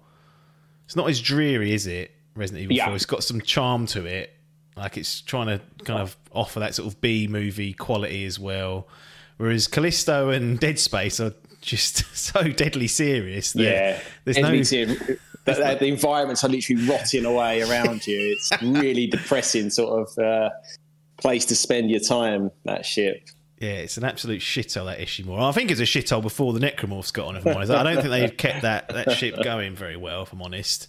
It's not as dreary, is it? Resident Evil Yeah. 4. It's got some charm to it. Like it's trying to kind of offer that sort of B movie quality as well. Whereas Callisto and Dead Space are just so deadly serious. that Yeah, there's no. the, the, the environments are literally rotting away around you. It's really depressing sort of uh, place to spend your time. That ship. Yeah, it's an absolute shithole that Ishimura. I think it's a shithole before the Necromorphs got on. If I'm honest, I don't think they've kept that that ship going very well. If I'm honest.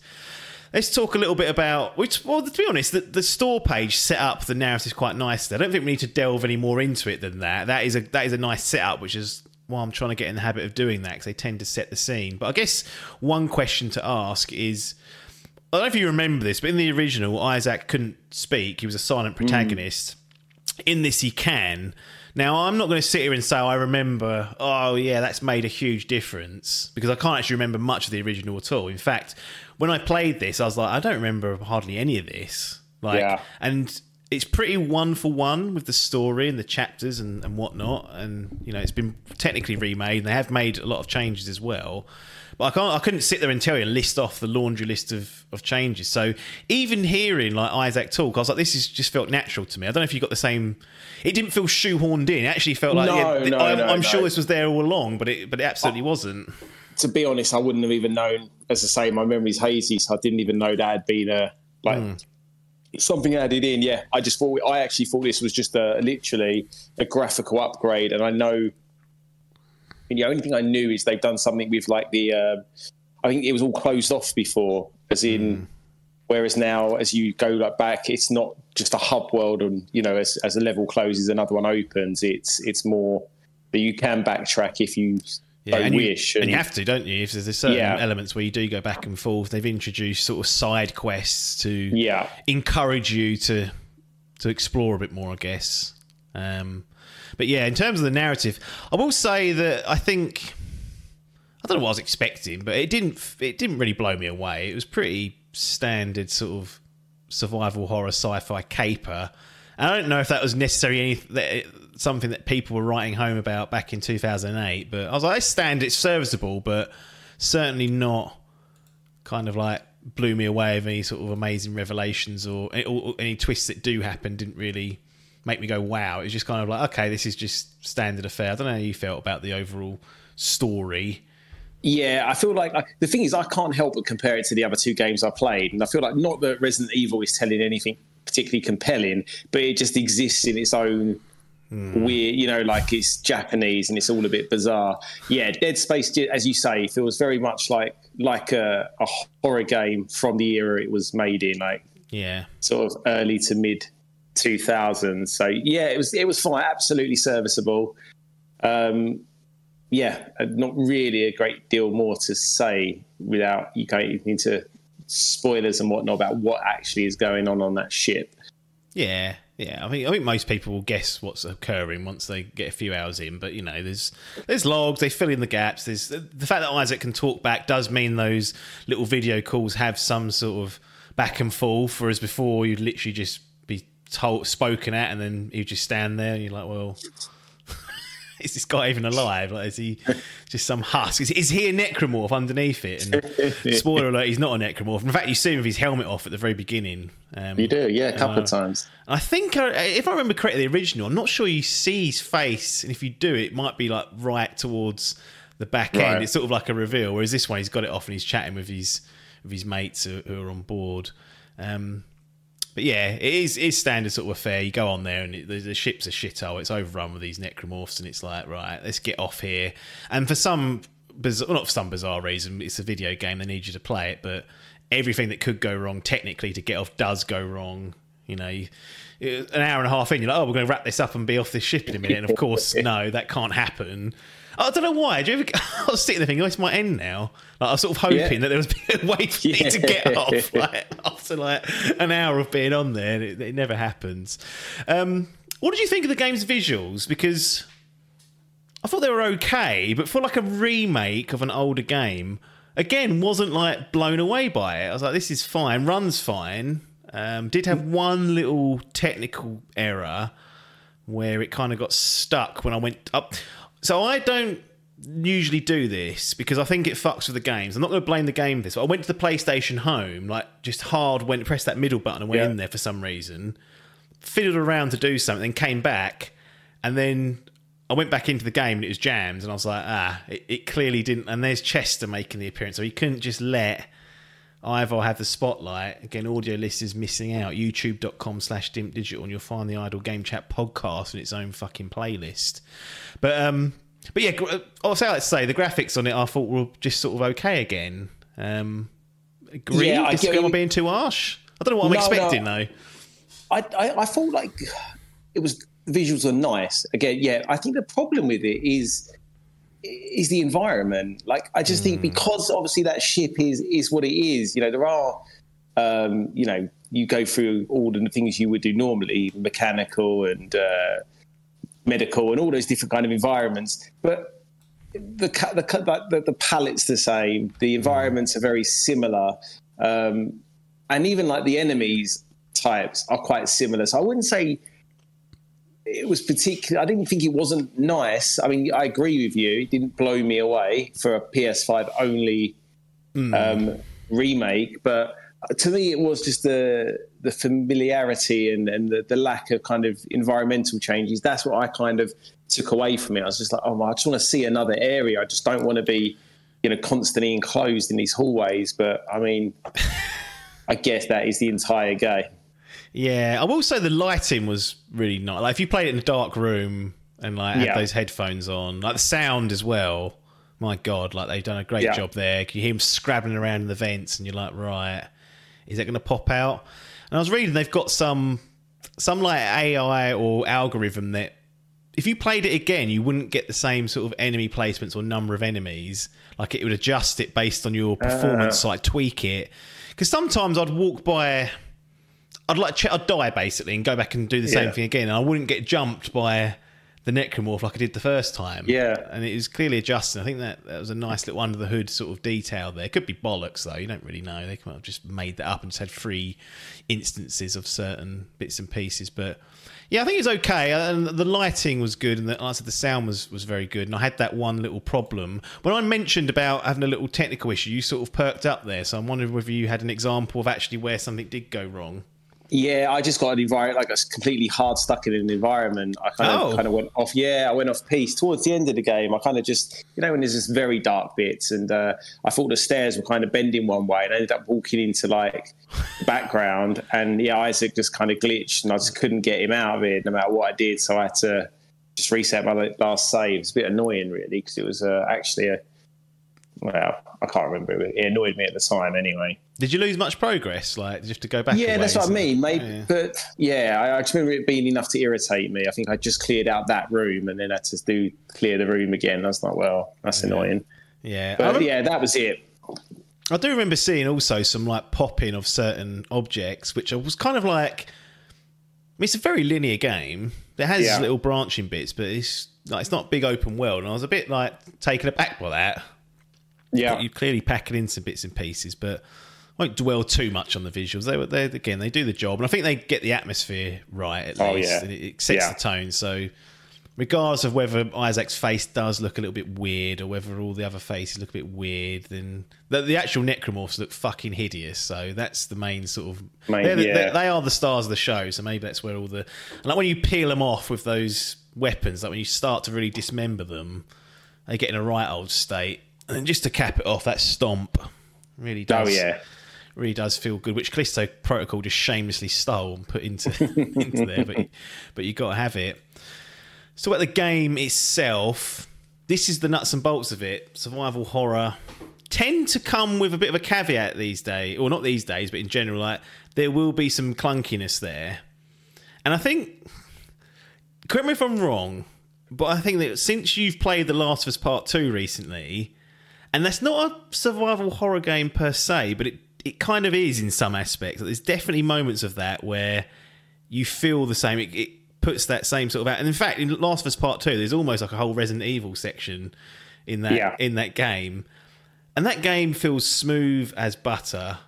Let's talk a little bit about which. Well, to be honest, the, the store page set up the narrative quite nicely. I don't think we need to delve any more into it than that. That is a that is a nice setup, which is why I'm trying to get in the habit of doing that because they tend to set the scene. But I guess one question to ask is. I don't know if you remember this, but in the original, Isaac couldn't speak. He was a silent hmm. protagonist. In this, he can. Now, I'm not going to sit here and say I remember, oh, yeah, that's made a huge difference because I can't actually remember much of the original at all. In fact, when I played this, I was like, I don't remember hardly any of this. Like, Yeah. and it's pretty one for one with the story and the chapters and, and whatnot. And you know, it's been technically remade, and they have made a lot of changes as well. But I can't, I couldn't sit there and tell you and list off the laundry list of, of changes. So even hearing like Isaac talk, I was like, this is just felt natural to me. I don't know if you got the same. It didn't feel shoehorned in. It actually felt like No, yeah, no, I'm, no, I'm sure this was there all along, but it but it absolutely wasn't. To be honest, I wouldn't have even known. As I say, my memory's hazy, so I didn't even know that had been a like hmm. something added in. Yeah, I just thought I actually thought this was just a literally a graphical upgrade, and I know. And the only thing I knew is they've done something with like the. Uh, I think it was all closed off before, as in. Whereas now, as you go like back, it's not just a hub world, and you know, as, as a level closes, another one opens. It's it's more that you can backtrack if you Yeah, and, wish. you, and you have to, don't you? If there's certain Yeah. elements where you do go back and forth, they've introduced sort of side quests to Yeah. encourage you to to explore a bit more, I guess. Um, but yeah, in terms of the narrative, I will say that I think I don't know what I was expecting, but it didn't it didn't really blow me away. It was pretty standard sort of survival horror sci-fi caper. And I don't know if that was necessarily any, something that people were writing home about back in 2008, but I was like, it's standard, it's serviceable, but certainly not kind of like blew me away of any sort of amazing revelations or, or, or any twists that do happen didn't really make me go wow. It was just kind of like, okay, this is just standard affair. I don't know how you felt about the overall story. Yeah, I feel like like the thing is, I can't help but compare it to the other two games I played, and I feel like not that Resident Evil is telling anything particularly compelling, but it just exists in its own hmm. weird, you know, like it's Japanese and it's all a bit bizarre. Yeah, Dead Space, as you say, feels very much like like a, a horror game from the era it was made in, like Yeah. sort of early to mid 2000s. So yeah, it was it was fine, absolutely serviceable. Um, yeah, uh, not really a great deal more to say without you going into spoilers and whatnot about what actually is going on on that ship. Yeah, yeah. I think I think most people will guess what's occurring once they get a few hours in. But you know, there's there's logs. They fill in the gaps. There's the fact that Isaac can talk back does mean those little video calls have some sort of back and forth. Whereas before, you'd literally just told spoken at, and then he'd just stand there, and you're like, well. Is this guy even alive? Like, is he just some husk? Is, is he a necromorph underneath it? And spoiler alert, he's not a necromorph. In fact, you see him with his helmet off at the very beginning. Um, You do, yeah, a couple of uh, times. I think, uh, if I remember correctly, the original, I'm not sure you see his face, and if you do, it might be like right towards the back end. Right. It's sort of like a reveal. Whereas this one, he's got it off and he's chatting with his with his mates who, who are on board. Um, but yeah, it is it's standard sort of affair. You go on there and it, the, the ship's a shithole. It's overrun with these necromorphs, and it's like right, let's get off here. And for some bizarre, well, not for some bizarre reason, it's a video game. They need you to play it, but everything that could go wrong technically to get off does go wrong. You know, you- an hour and a half in, you're like, oh, we're going to wrap this up and be off this ship in a minute. And of course, no, that can't happen. I don't know why. Do you ever, I was sitting there thinking, oh, this might end now. Like, I was sort of hoping Yeah. that there was a way for me to get off like, after like an hour of being on there. And it, it never happens. Um, what did you think of the game's visuals? Because I thought they were okay, but for like a remake of an older game, again, wasn't like blown away by it. I was like, this is fine, runs fine. Um, did have one little technical error where it kind of got stuck when I went up. So I don't usually do this because I think it fucks with the games. I'm not going to blame the game for this. But I went to the PlayStation Home, like just hard went press that middle button and went Yeah. in there for some reason. Fiddled around to do something, came back, and then I went back into the game and it was jammed, and I was like, ah, it, it clearly didn't. And there's Chester making the appearance, so he couldn't just let Ivor have the spotlight. Again, audio listeners missing out. YouTube.com slash Dimp Digital, and you'll find the Idle Game Chat podcast in its own fucking playlist. But um, but yeah, gr- I'll say let's say the graphics on it I thought were just sort of okay again. Um, agree? Yeah, I get Am I being too harsh? I don't know what I'm No, no. expecting though. I, I, I thought like it was visuals are nice. Again, yeah, I think the problem with it is is the environment. Like I just think because obviously that ship is is what it is. You know, there are um, you know you go through all the things you would do normally, mechanical and uh, medical and all those different kind of environments, but the the the, the palette's the same. The environments are very similar, um, and even like the enemies types are quite similar. So I wouldn't say it was particular. I didn't think it wasn't nice. I mean, I agree with you. It didn't blow me away for a PS5 only um, remake, but to me, it was just the the familiarity and, and the, the lack of kind of environmental changes. That's what I kind of took away from it. I was just like, oh, I just want to see another area. I just don't want to be, you know, constantly enclosed in these hallways. But I mean, I guess that is the entire game. Yeah, I will say the lighting was really nice. Like if you played it in a dark room and like had Yeah. those headphones on, like the sound as well. My God, like they've done a great Yeah. job there. You hear them scrabbling around in the vents, and you're like, right, is that going to pop out? And I was reading they've got some some like AI or algorithm that if you played it again, you wouldn't get the same sort of enemy placements or number of enemies. Like it would adjust it based on your performance, uh. like tweak it. Because sometimes I'd walk by, I'd like ch- I'd die basically and go back and do the same Yeah. thing again, and I wouldn't get jumped by the necromorph like I did the first time. Yeah. and it was clearly adjusting. I think that that was a nice little under the hood sort of detail there. Could be bollocks though. You don't really know. They might have just made that up and just had free instances of certain bits and pieces, but. Yeah, I think it's okay, uh, and the lighting was good, and the, like I said, the sound was, was very good. And I had that one little problem when I mentioned about having a little technical issue. You sort of perked up there, so I'm wondering whether you had an example of actually where something did go wrong. Yeah, I just got an environment like I was completely hard stuck in an environment. I kind of Oh. kind of went off. Yeah, I went off piece towards the end of the game. I kind of just you know when there's this very dark bits, and uh, I thought the stairs were kind of bending one way, and I ended up walking into like the background, and yeah, Isaac just kind of glitched, and I just couldn't get him out of it no matter what I did. So I had to just reset my last save. It's a bit annoying, really, because it was uh, actually a well, I can't remember. It annoyed me at the time, anyway. Did you lose much progress? Like, did you have to go back? Yeah, that's what I mean. Maybe, yeah. but yeah, I, I just remember it being enough to irritate me. I think I just cleared out that room and then had to do clear the room again. I was like, well, that's annoying. Yeah, But remember- yeah, that was it. I do remember seeing also some like popping of certain objects, which I was kind of like. I mean, it's a very linear game. It has Yeah. little branching bits, but it's like it's not big open world. And I was a bit like taken aback by that. Yeah, You clearly pack it into bits and pieces, but I won't dwell too much on the visuals. They were they again they do the job, and I think they get the atmosphere right at Oh, least. yeah. and it, it sets Yeah. the tone. So, regardless of whether Isaac's face does look a little bit weird or whether all the other faces look a bit weird, then the, the actual necromorphs look fucking hideous. So that's the main sort of Main- the- yeah. they- they are the stars of the show. So maybe that's where all the like when you peel them off with those weapons, like when you start to really dismember them, they get in a right old state. And just to cap it off, that stomp really oh, does. oh yeah, really does feel good. Which Callisto Protocol just shamelessly stole and put into into there, but but you got to have it. So at the game itself, this is the nuts and bolts of it. Survival horror tend to come with a bit of a caveat these days, or not these days, but in general, like there will be some clunkiness there. And I think, correct me if I'm wrong, but I think that since you've played The Last of Us Part Two recently, and that's not a survival horror game per se, but it it kind of is in some aspects. There's definitely moments of that where you feel the same. It, it puts that same sort of out. And in fact, in Last of Us Part Two, there's almost like a whole Resident Evil section in that Yeah. in that game, and that game feels smooth as butter.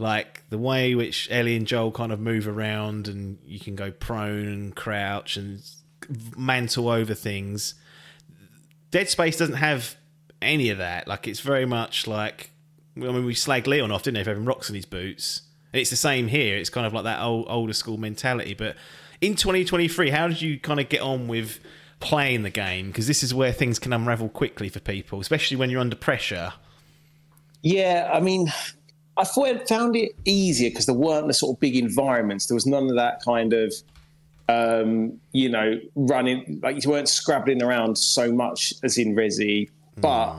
Like the way which Ellie and Joel kind of move around, and you can go prone and crouch and mantle over things. Dead Space doesn't have any of that. Like it's very much like I mean we slag Leon off, didn't they, for having rocks in his boots. And it's the same here. It's kind of like that old older school mentality. But in 2023, how did you kind of get on with playing the game? Because this is where things can unravel quickly for people, especially when you're under pressure. yeah. I mean, I thought I found it easier because there weren't the sort of big environments. There was none of that kind of, um, you know, running like you weren't scrabbling around so much as in Resi, but.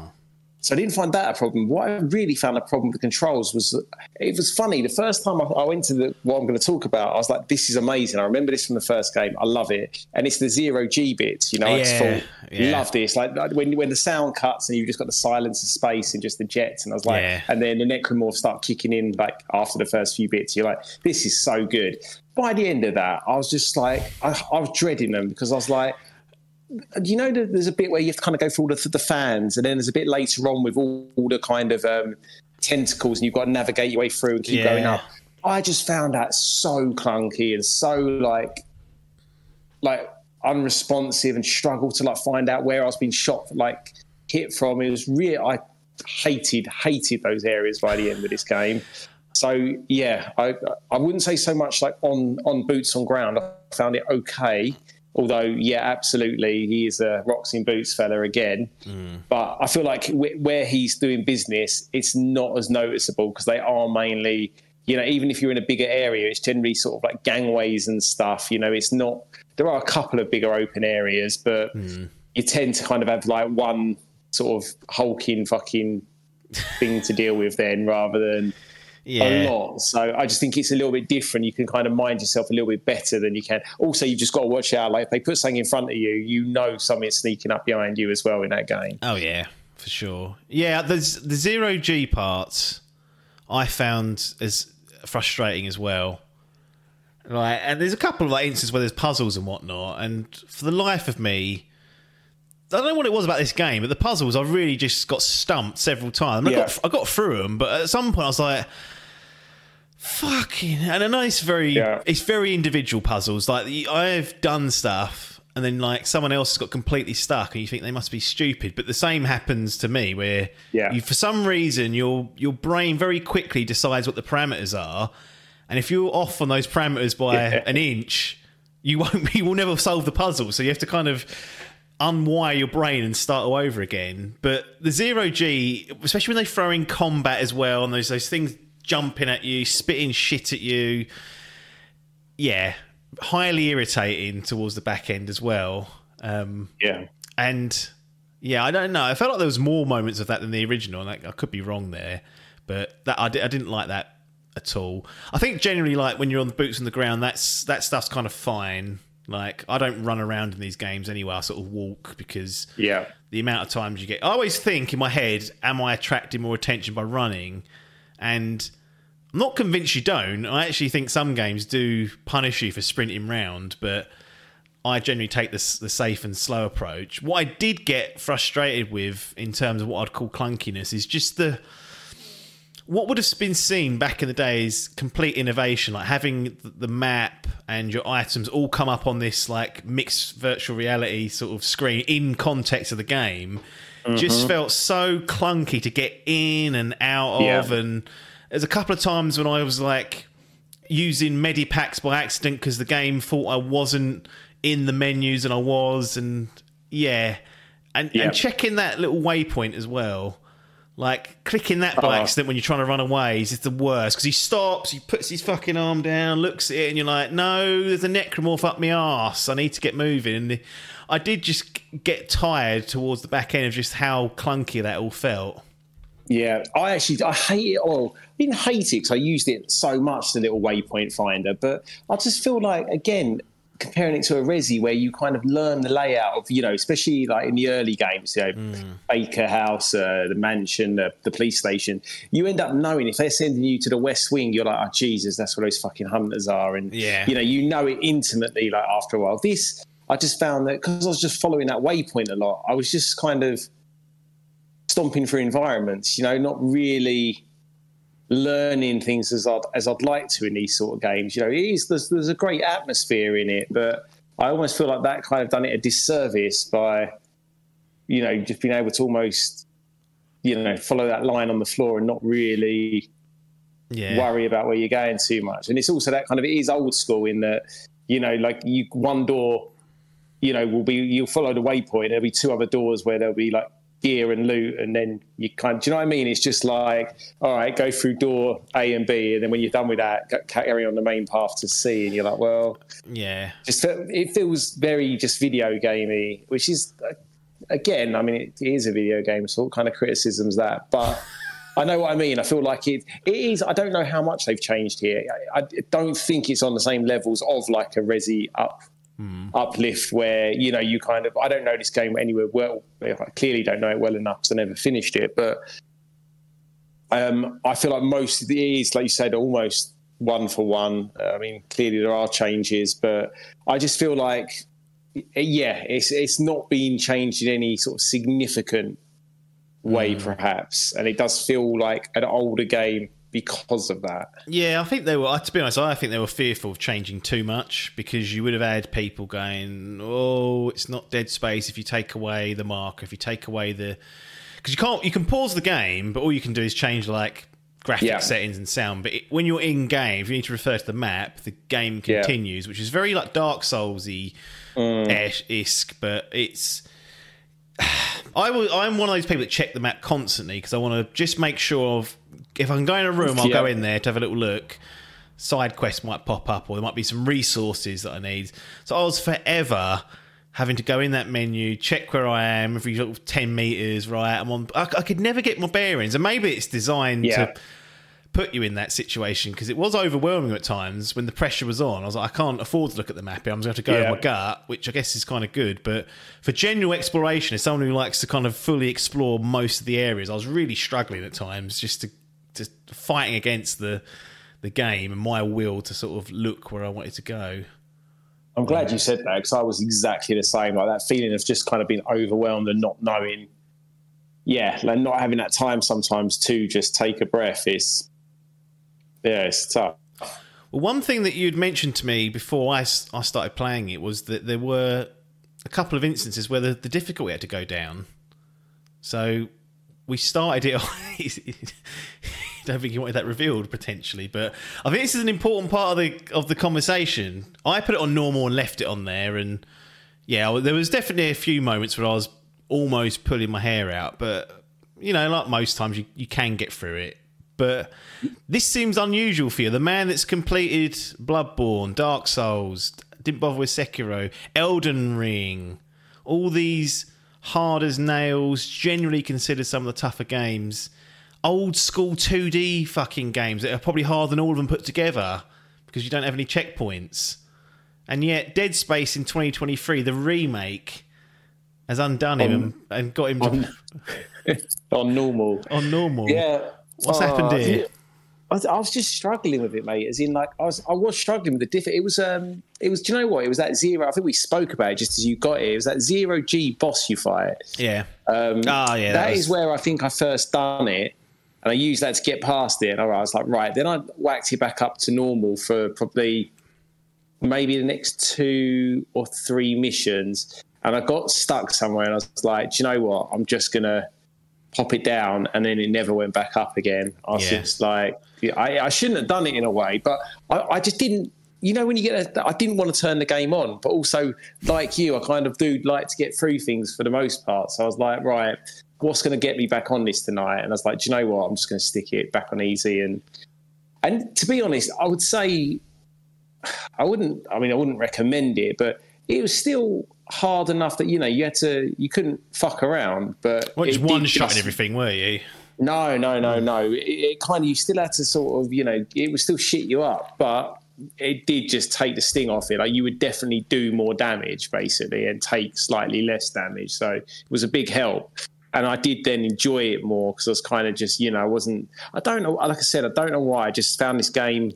So I didn't find that a problem. What I really found a problem with the controls was that it was funny. The first time I, I went to the, what I'm going to talk about, I was like, "This is amazing." I remember this from the first game. I love it, and it's the zero G bits. You know, I just Yeah, thought, yeah. love this. Like like when when the sound cuts and you've just got the silence of space and just the jets, and I was like, Yeah. and then the necromorphs start kicking in like after the first few bits. You're like, "This is so good." By the end of that, I was just like, I, I was dreading them because I was like you know that there's a bit where you have to kind of go through all the, the fans and then there's a bit later on with all, all the kind of um, tentacles and you've got to navigate your way through and keep Yeah. going up. I just found that so clunky and so like like unresponsive and struggled to like find out where i was being shot like hit from. It was really i hated hated those areas by the end of this game. So yeah i i wouldn't say so much like on on boots on ground. I found it okay although yeah absolutely he is a rocks in boots fella again. Hmm. But i feel like wh- where he's doing business it's not as noticeable because they are mainly you know even if you're in a bigger area it's generally sort of like gangways and stuff you know it's not there are a couple of bigger open areas but hmm. you tend to kind of have like one sort of hulking fucking thing to deal with then rather than Yeah. a lot. So I just think it's a little bit different. You can kind of mind yourself a little bit better than you can. Also, you've just got to watch out. Like if they put something in front of you, you know something's sneaking up behind you as well in that game. Oh yeah, for sure. Yeah, there's the zero G parts I found as frustrating as well. Like, and there's a couple of like instances where there's puzzles and whatnot, and for the life of me, I don't know what it was about this game, but the puzzles I really just got stumped several times. I, Yeah. got, I got through them, but at some point I was like, "Fucking!" And I know it's very, Yeah. it's very individual puzzles. Like I've done stuff, and then like someone else has got completely stuck, and you think they must be stupid. But the same happens to me, where Yeah. you, for some reason, your your brain very quickly decides what the parameters are, and if you're off on those parameters by Yeah. an inch, you won't. You will never solve the puzzle. So you have to kind of unwire your brain and start all over again. But the zero G, especially when they throw in combat as well, and those those things jumping at you, spitting shit at you, yeah, highly irritating towards the back end as well. Um, Yeah. and yeah, I don't know. I felt like there was more moments of that than the original, and I, I could be wrong there, but that I, I didn't like that at all. I think generally, like when you're on the boots on the ground, that's that stuff's kind of fine. Like I don't run around in these games anyway. I sort of walk because Yeah. the amount of times you get. I always think in my head, am I attracting more attention by running? And I'm not convinced you don't. I actually think some games do punish you for sprinting round, but I generally take this the safe and slow approach. What I did get frustrated with in terms of what I'd call clunkiness is just the what would have been seen back in the days complete innovation like having the map and your items all come up on this like mixed virtual reality sort of screen in context of the game just mm-hmm. felt so clunky to get in and out Yeah. of and there's a couple of times when I was like using medipacks by accident because the game thought I wasn't in the menus and I was and yeah and, Yeah. and checking that little waypoint as well like clicking that by Oh. accident when you're trying to run away is the worst because he stops, he puts his fucking arm down, looks at it, and you're like, "No, there's a necromorph up my arse. I need to get moving." And the, I did just get tired towards the back end of just how clunky that all felt. Yeah, I actually I hate it all. I didn't hate it because I used it so much, the little waypoint finder. But I just feel like again, comparing it to a resi where you kind of learn the layout of you know, especially like in the early games, you know, Baker House, uh, the mansion, the, the police station. You end up knowing if they're sending you to the West Wing, you're like, oh Jesus, that's where those fucking hunters are, and Yeah. you know, you know it intimately. Like after a while, this I just found that because I was just following that waypoint a lot, I was just kind of stomping through environments, you know, not really learning things as I'd as I'd like to in these sort of games. You know, it is there's there's a great atmosphere in it, but I almost feel like that kind of done it a disservice by, you know, just being able to almost, you know, follow that line on the floor and not really Yeah, worry about where you're going too much. And it's also that kind of it is old school in that, you know, like you one door, you know, will be you'll follow the waypoint. There'll be two other doors where there'll be like gear and loot, and then you kind. Do you know what I mean? It's just like, all right, go through door A and B, and then when you're done with that, carry on the main path to C, and you're like, well, yeah, just it feels very just video gamey, which is uh, again, I mean, it is a video game, so what kind of criticisms that, but. I know what I mean. I feel like it. It is. I don't know how much they've changed here. I, I don't think it's on the same levels of like a Resi up uplift, where you know you kind of. I don't know this game anywhere well. I clearly don't know it well enough because I never finished it. But um, I feel like most of the is, like you said, almost one for one. I mean, clearly there are changes, but I just feel like, yeah, it's it's not being changed in any sort of significant way, perhaps, and it does feel like an older game because of that. yeah. I think they were. Uh, to be honest, I think they were fearful of changing too much because you would have had people going, "Oh, it's not Dead Space if you take away the marker, if you take away the." Because you can't, you can pause the game, but all you can do is change like graphic Yeah. settings and sound. But it, when you're in game, if you need to refer to the map, the game Yeah. continues, which is very like Dark Soulsy isk, but it's. I will, I'm one of those people that check the map constantly because I want to just make sure of if I can go in a room, I'll go in there to have a little look. Side quest might pop up, or there might be some resources that I need. So I was forever having to go in that menu, check where I am every little ten meters. Right, I'm on. I, I could never get my bearings, and maybe it's designed Yeah. to put you in that situation because it was overwhelming at times when the pressure was on. I was like, I can't afford to look at the map. here. I'm just going to have to go Yeah. with my gut, which I guess is kind of good. But for general exploration, as someone who likes to kind of fully explore most of the areas, I was really struggling at times just to just fighting against the the game and my will to sort of look where I wanted to go. I'm glad you said that because I was exactly the same. Like that feeling of just kind of being overwhelmed and not knowing. Yeah, like not having that time sometimes to just take a breath is. Yeah, it's tough. Well, one thing that you'd mentioned to me before I, I started playing it was that there were a couple of instances where the, the difficulty had to go down. So we started it. I don't think you wanted that revealed potentially, but I think this is an important part of the of the conversation. I put it on normal and left it on there, and yeah, there was definitely a few moments where I was almost pulling my hair out, but you know, like most times, you, you can get through it. But this seems unusual for you. The man that's completed Bloodborne, Dark Souls, didn't bother with Sekiro, Elden Ring, all these hard as nails, generally considered some of the tougher games, old school 2D fucking games that are probably harder than all of them put together because you don't have any checkpoints. And yet, Dead Space in 2023, the remake, has undone him and, and got him to, on normal. on normal. Yeah. What's Oh, happened here? I I was just struggling with it, mate. As in, like, I was, I was struggling with the diff. It was, um, it was. Do you know what? It was that zero. I think we spoke about it just as you got it. It was that zero G boss you fight. Yeah. Um, Ah, yeah, that that was- is where I think I first done it, and I used that to get past it. And I was like, right. Then I whacked it back up to normal for probably maybe the next two or three missions, and I got stuck somewhere. And I was like, do you know what? I'm just gonna pop it down, and then it never went back up again. I was Yeah. just like, I, I shouldn't have done it in a way, but I, I just didn't. You know, when you get, a, I didn't want to turn the game on, but also like you, I kind of do like to get through things for the most part. So I was like, right, what's going to get me back on this tonight? And I was like, do you know what? I'm just going to stick it back on easy. And and to be honest, I would say I wouldn't. I mean, I wouldn't recommend it, but it was still hard enough that you know you had to, you couldn't fuck around. But Well, just one shot and everything, were you? no, no, no, no. It, it kind of you still had to sort of, you know, it would still shit you up, but it did just take the sting off it. Like you would definitely do more damage basically and take slightly less damage. So it was a big help. And I did then enjoy it more because I was kind of just, you know, I wasn't. I don't know. Like I said, I don't know why. I just found this game.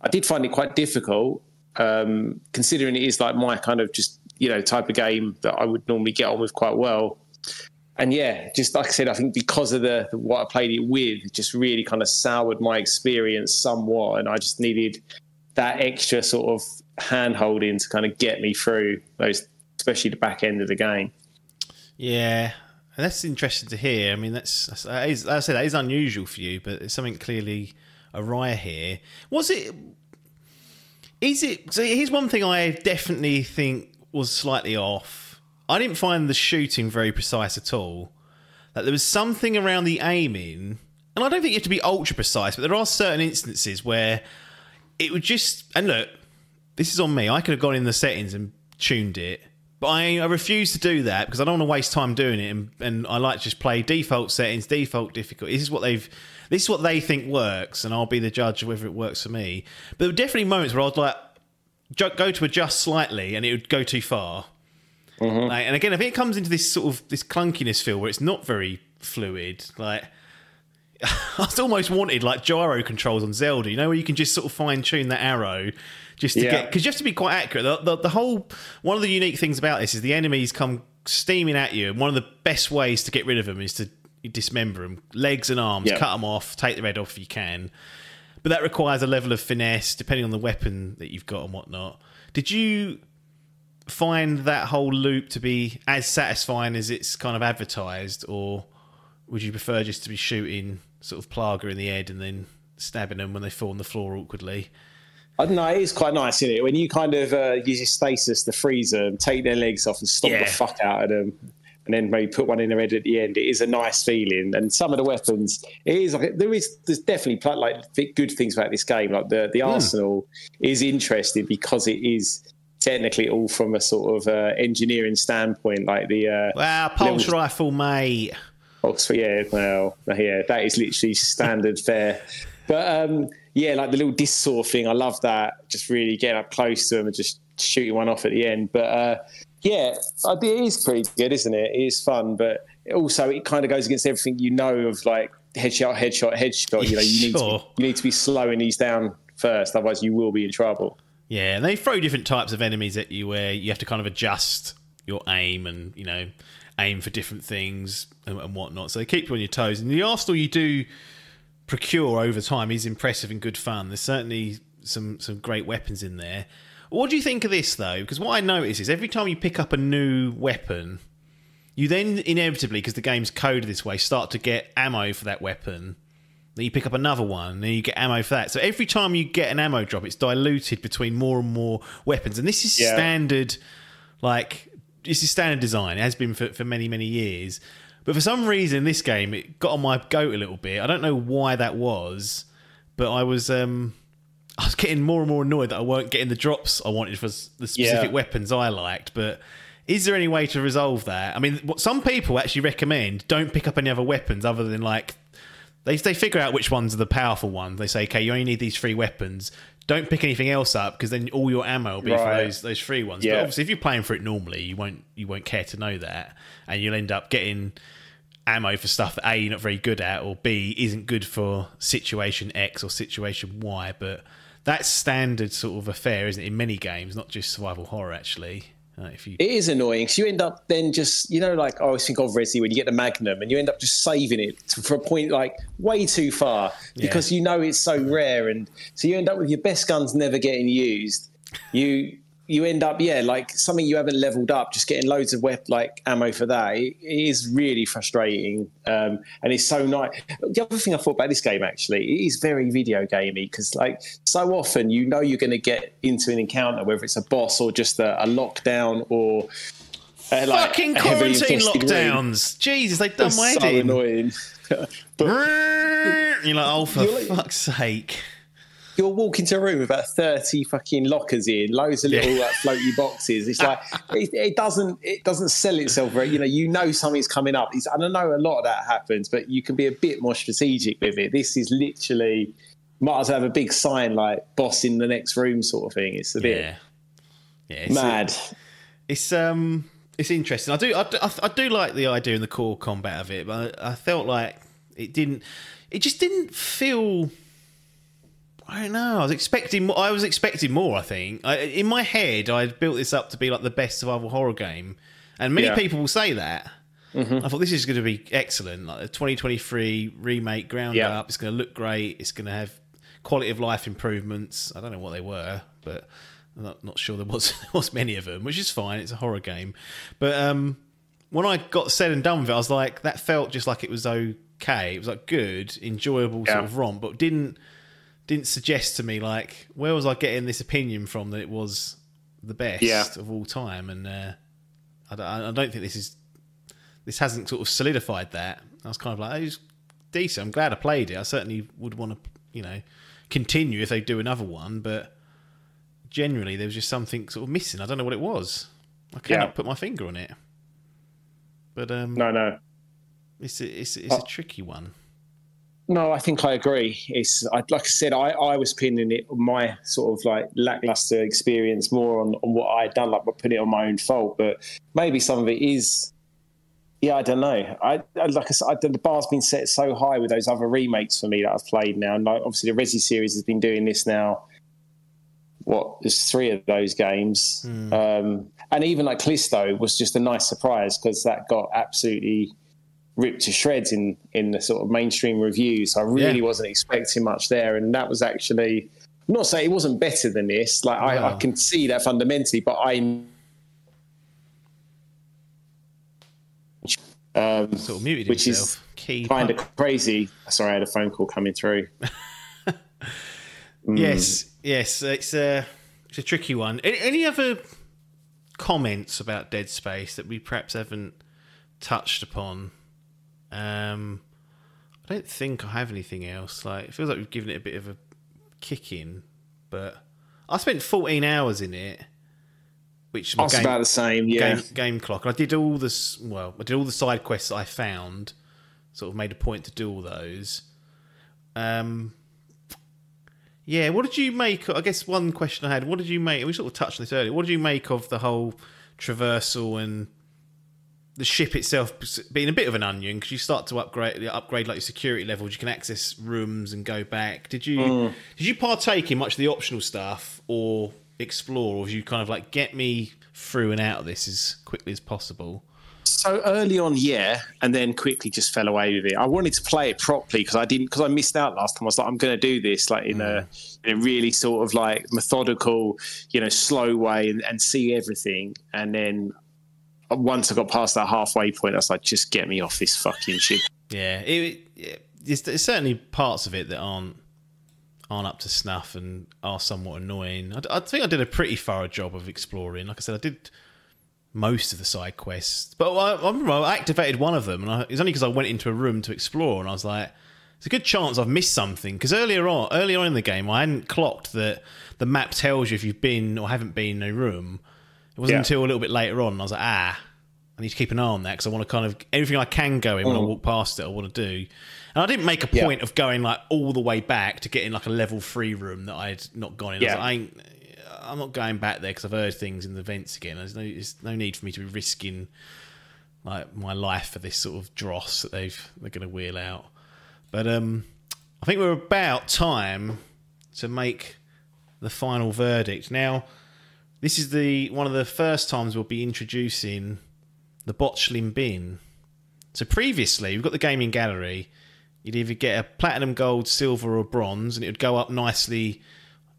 I did find it quite difficult, um, considering it is like my kind of just, you know, type of game that I would normally get on with quite well and yeah, just like I said, I think because of the what I played it with, it just really kind of soured my experience somewhat, and I just needed that extra sort of hand holding to kind of get me through those, especially the back end of the game. Yeah, and that's interesting to hear. I mean, that's, that's that is, as I said that is unusual for you, but it's something clearly awry here. Was it? Is it? So here's one thing I definitely think was slightly off. I didn't find the shooting very precise at all. That there was something around the aiming, and I don't think you have to be ultra precise, but there are certain instances where it would just. And look, this is on me. I could have gone in the settings and tuned it, but I, I refuse to do that because I don't want to waste time doing it. And, and I like to just play default settings, default difficulty. This is what they've. This is what they think works, and I'll be the judge of whether it works for me. But there were definitely moments where I was like go to adjust slightly, and it would go too far. Mm-hmm. Like, and again, I think it comes into this sort of this clunkiness feel where it's not very fluid. Like I almost wanted like gyro controls on Zelda, you know, where you can just sort of fine tune that arrow just to Yeah. get because you have to be quite accurate. The, the, the whole one of the unique things about this is the enemies come steaming at you, and one of the best ways to get rid of them is to dismember them, legs and arms, Yeah. cut them off, take the head off if you can. But that requires a level of finesse, depending on the weapon that you've got and whatnot. Did you find that whole loop to be as satisfying as it's kind of advertised, or would you prefer just to be shooting sort of Plaga in the head and then stabbing them when they fall on the floor awkwardly? I don't know. It is quite nice, isn't it? When you kind of uh, use your stasis to freeze them, take their legs off, and stomp Yeah. the fuck out of them, and then maybe put one in their head at the end. It is a nice feeling. And some of the weapons, it is like there is there's definitely like good things about this game. Like the the arsenal is interesting because it is technically all from a sort of uh, engineering standpoint. Like the uh, Wow, pulse Levels- rifle, mate. Oxford, yeah, well, yeah, that is literally standard fare. But um, yeah, like the little disc saw thing, I love that. Just really getting up close to them and just shooting one off at the end. But uh, yeah, it is pretty good, isn't it? It is fun, but also it kind of goes against everything you know of like headshot, headshot, headshot. You know, you need to Sure. be, you need to be slowing these down first, otherwise you will be in trouble. Yeah, and they throw different types of enemies at you where you have to kind of adjust your aim and, you know, aim for different things and, and whatnot. So they keep you on your toes. And the arsenal you do procure over time is impressive and good fun. There's certainly some, some great weapons in there. What do you think of this, though? Because what I notice is every time you pick up a new weapon, you then inevitably, because the game's coded this way, start to get ammo for that weapon. Then you pick up another one, and then you get ammo for that. So every time you get an ammo drop, it's diluted between more and more weapons. And this is Yeah. standard, like this is standard design. It has been for, for many many years. But for some reason, this game it got on my goat a little bit. I don't know why that was, but I was um I was getting more and more annoyed that I weren't getting the drops I wanted for the specific Yeah. weapons I liked. But Is there any way to resolve that? I mean, what some people actually recommend don't pick up any other weapons other than like they they figure out which ones are the powerful ones. They say, okay, you only need these three weapons. Don't pick anything else up because then all your ammo will be for those those free ones. Yeah. But obviously, if you're playing for it normally, you won't you won't care to know that, and you'll end up getting ammo for stuff that A you're not very good at, or B isn't good for situation X or situation Y. But that's standard sort of affair, isn't it? In many games, not just survival horror. Actually, uh, if you It is annoying because you end up then just you know like I always think of Resi when you get the Magnum and you end up just saving it for a point like way too far because you know it's so rare and so you end up with your best guns never getting used. You you end up yeah like something you haven't leveled up just getting loads of wep- like ammo for that. It, is really frustrating um, and it's so nice. The other thing I thought about this game actually it is very video gamey because like so often you know you're going to get into an encounter whether it's a boss or just a, a lockdown or uh, like fucking quarantine infested room. lockdowns. Jesus, they've done my so annoying. but You're like, oh, for You're like- fuck's sake. You'll walk into a room with about 30 fucking lockers in loads of little Yeah. like, floaty boxes it's like it, it doesn't it doesn't sell itself very you know you know something's coming up it's, and i know a lot of that happens but you can be a bit more strategic with it this is literally might as well have a big sign like boss in the next room sort of thing it's a bit Yeah. Yeah, it's, mad It's um, it's interesting. I do, I, do- I, I do like the idea and the core combat of it, but I, I felt like it didn't. It just didn't feel. I don't know. I was expecting. more I was expecting more. I think I, in my head, I would built this up to be like the best survival horror game, and many Yeah. people will say that. I thought this is going to be excellent, like a 2023 remake, ground Yeah. up. It's going to look great. It's going to have quality of life improvements. I don't know what they were, but I'm not, not sure there was was many of them, which is fine. It's a horror game, but um, when I got said and done with it, I was like, that felt just like it was okay. It was like good, enjoyable sort of romp, but didn't didn't suggest to me like where was I getting this opinion from that it was the best Yeah. of all time, and uh, I, don't, I don't think this is this hasn't sort of solidified that. I was kind of like, oh, it was decent. I'm glad I played it. I certainly would want to, you know, continue if they do another one, but generally there was just something sort of missing. I don't know what it was. I cannot Yeah. put my finger on it. But um, no no it's a, it's, it's a tricky one. No, I think I agree. It's I, like I said, I, I was pinning it on my sort of like lackluster experience more on, on what I'd done, like putting it on my own fault. But maybe some of it is, yeah, I don't know. I, I like I said, I, the bar's been set so high with those other remakes for me that I've played now, and like, obviously the Resi series has been doing this now. What there's three of those games, um, and even like Callisto was just a nice surprise because that got absolutely ripped to shreds in in the sort of mainstream reviews. I really Yeah. wasn't expecting much there, and that was actually I'm not saying it wasn't better than this. Like I, I can see that fundamentally, but I. Um, Sort of muted which is himself. Key kind of crazy. Sorry, I had a phone call coming through. Yes, yes, it's a it's a tricky one. Any, any other comments about Dead Space that we perhaps haven't touched upon? Um, I don't think I have anything else. Like it feels like we've given it a bit of a kick in, but I spent 14 hours in it, which was about the same. Yeah, game, game clock. And I did all this. Well, I did all the side quests I found. Sort of made a point to do all those. Um, yeah. What did you make? I guess one question I had. What did you make? We sort of touched on this earlier. What did you make of the whole traversal and the ship itself being a bit of an onion because you start to upgrade upgrade like your security levels you can access rooms and go back did you mm. did you partake in much of the optional stuff or explore or did you kind of like get me through and out of this as quickly as possible So early on, yeah, and then quickly just fell away with it. I wanted to play it properly because I didn't because I missed out last time. I was like, I'm going to do this like in a mm. in a really sort of like methodical, you know, slow way and, and see everything. And then once I got past that halfway point, I was like, just get me off this fucking ship. yeah it, it, there's, there's certainly parts of it that aren't aren't up to snuff and are somewhat annoying I, I think I did a pretty thorough job of exploring like I said I did most of the side quests. But I, I remember I activated one of them, and I, it was only because I went into a room to explore, and I was like, "It's a good chance I've missed something." Because earlier on, earlier on in the game, I hadn't clocked that the map tells you if you've been or haven't been in a room, It wasn't Yeah. until a little bit later on I was like, ah, I need to keep an eye on that because I want to kind of everything I can go in when I walk past it. I want to do, and I didn't make a Mm. Yeah. point of going like all the way back to get in like a level three room that I had not gone in. I was Yeah. like, I ain't, I'm not going back there because I've heard things in the vents again. There's no, there's no need for me to be risking like my life for this sort of dross that they've they're going to wheel out. But um, I think we're about time to make the final verdict. Now, this is the one of the first times we'll be introducing the botchling bin. So previously, we've got the gaming gallery. You'd either get a platinum, gold, silver, or bronze, and it would go up nicely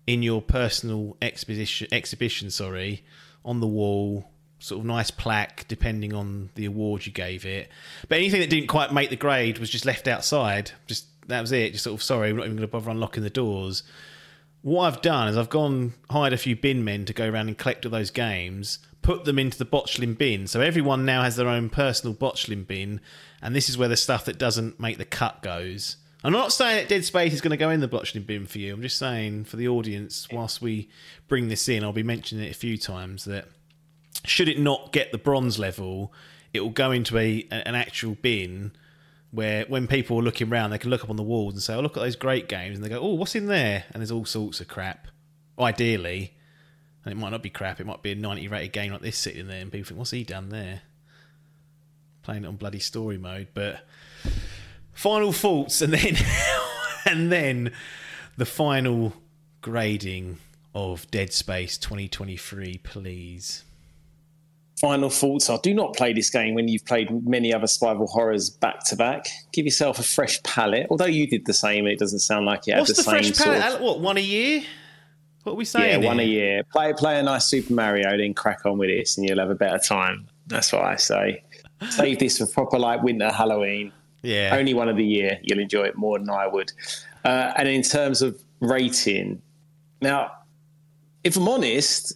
in your personal exposition exhibition. Sorry, on the wall, sort of nice plaque depending on the award you gave it. But anything that didn't quite make the grade was just left outside. Just that was it. Just sort of sorry, we're not even going to bother unlocking the doors what I've done is I've gone hired a few bin men to go around and collect all those games, put them into the botchling bin. So everyone now has their own personal botchling bin, and this is where the stuff that doesn't make the cut goes. I'm not saying that Dead Space is going to go in the botchling bin for you. I'm just saying for the audience, whilst we bring this in, I'll be mentioning it a few times that should it not get the bronze level, it will go into a an actual bin where when people are looking around, they can look up on the walls and say, "Oh, look at those great games," and they go, "Oh, what's in there?" And there's all sorts of crap. Ideally, and it might not be crap. It might be a 90 rated game like this sitting there, and people think, "What's he done there?" Playing it on bloody story mode, but final thoughts, and then and then the final grading of Dead Space 2023, please. Final thoughts are: Do not play this game when you've played many other survival horrors back to back. Give yourself a fresh palette. Although you did the same, it doesn't sound like it What's the, the, same fresh sort palette? of. What one a year? What are we saying? Yeah, one a year. Play play a nice Super Mario, then crack on with this, and you'll have a better time. That's what I say. Save this for proper like winter Halloween. Yeah. Only one of the year. You'll enjoy it more than I would. Uh, and in terms of rating, now, if I'm honest,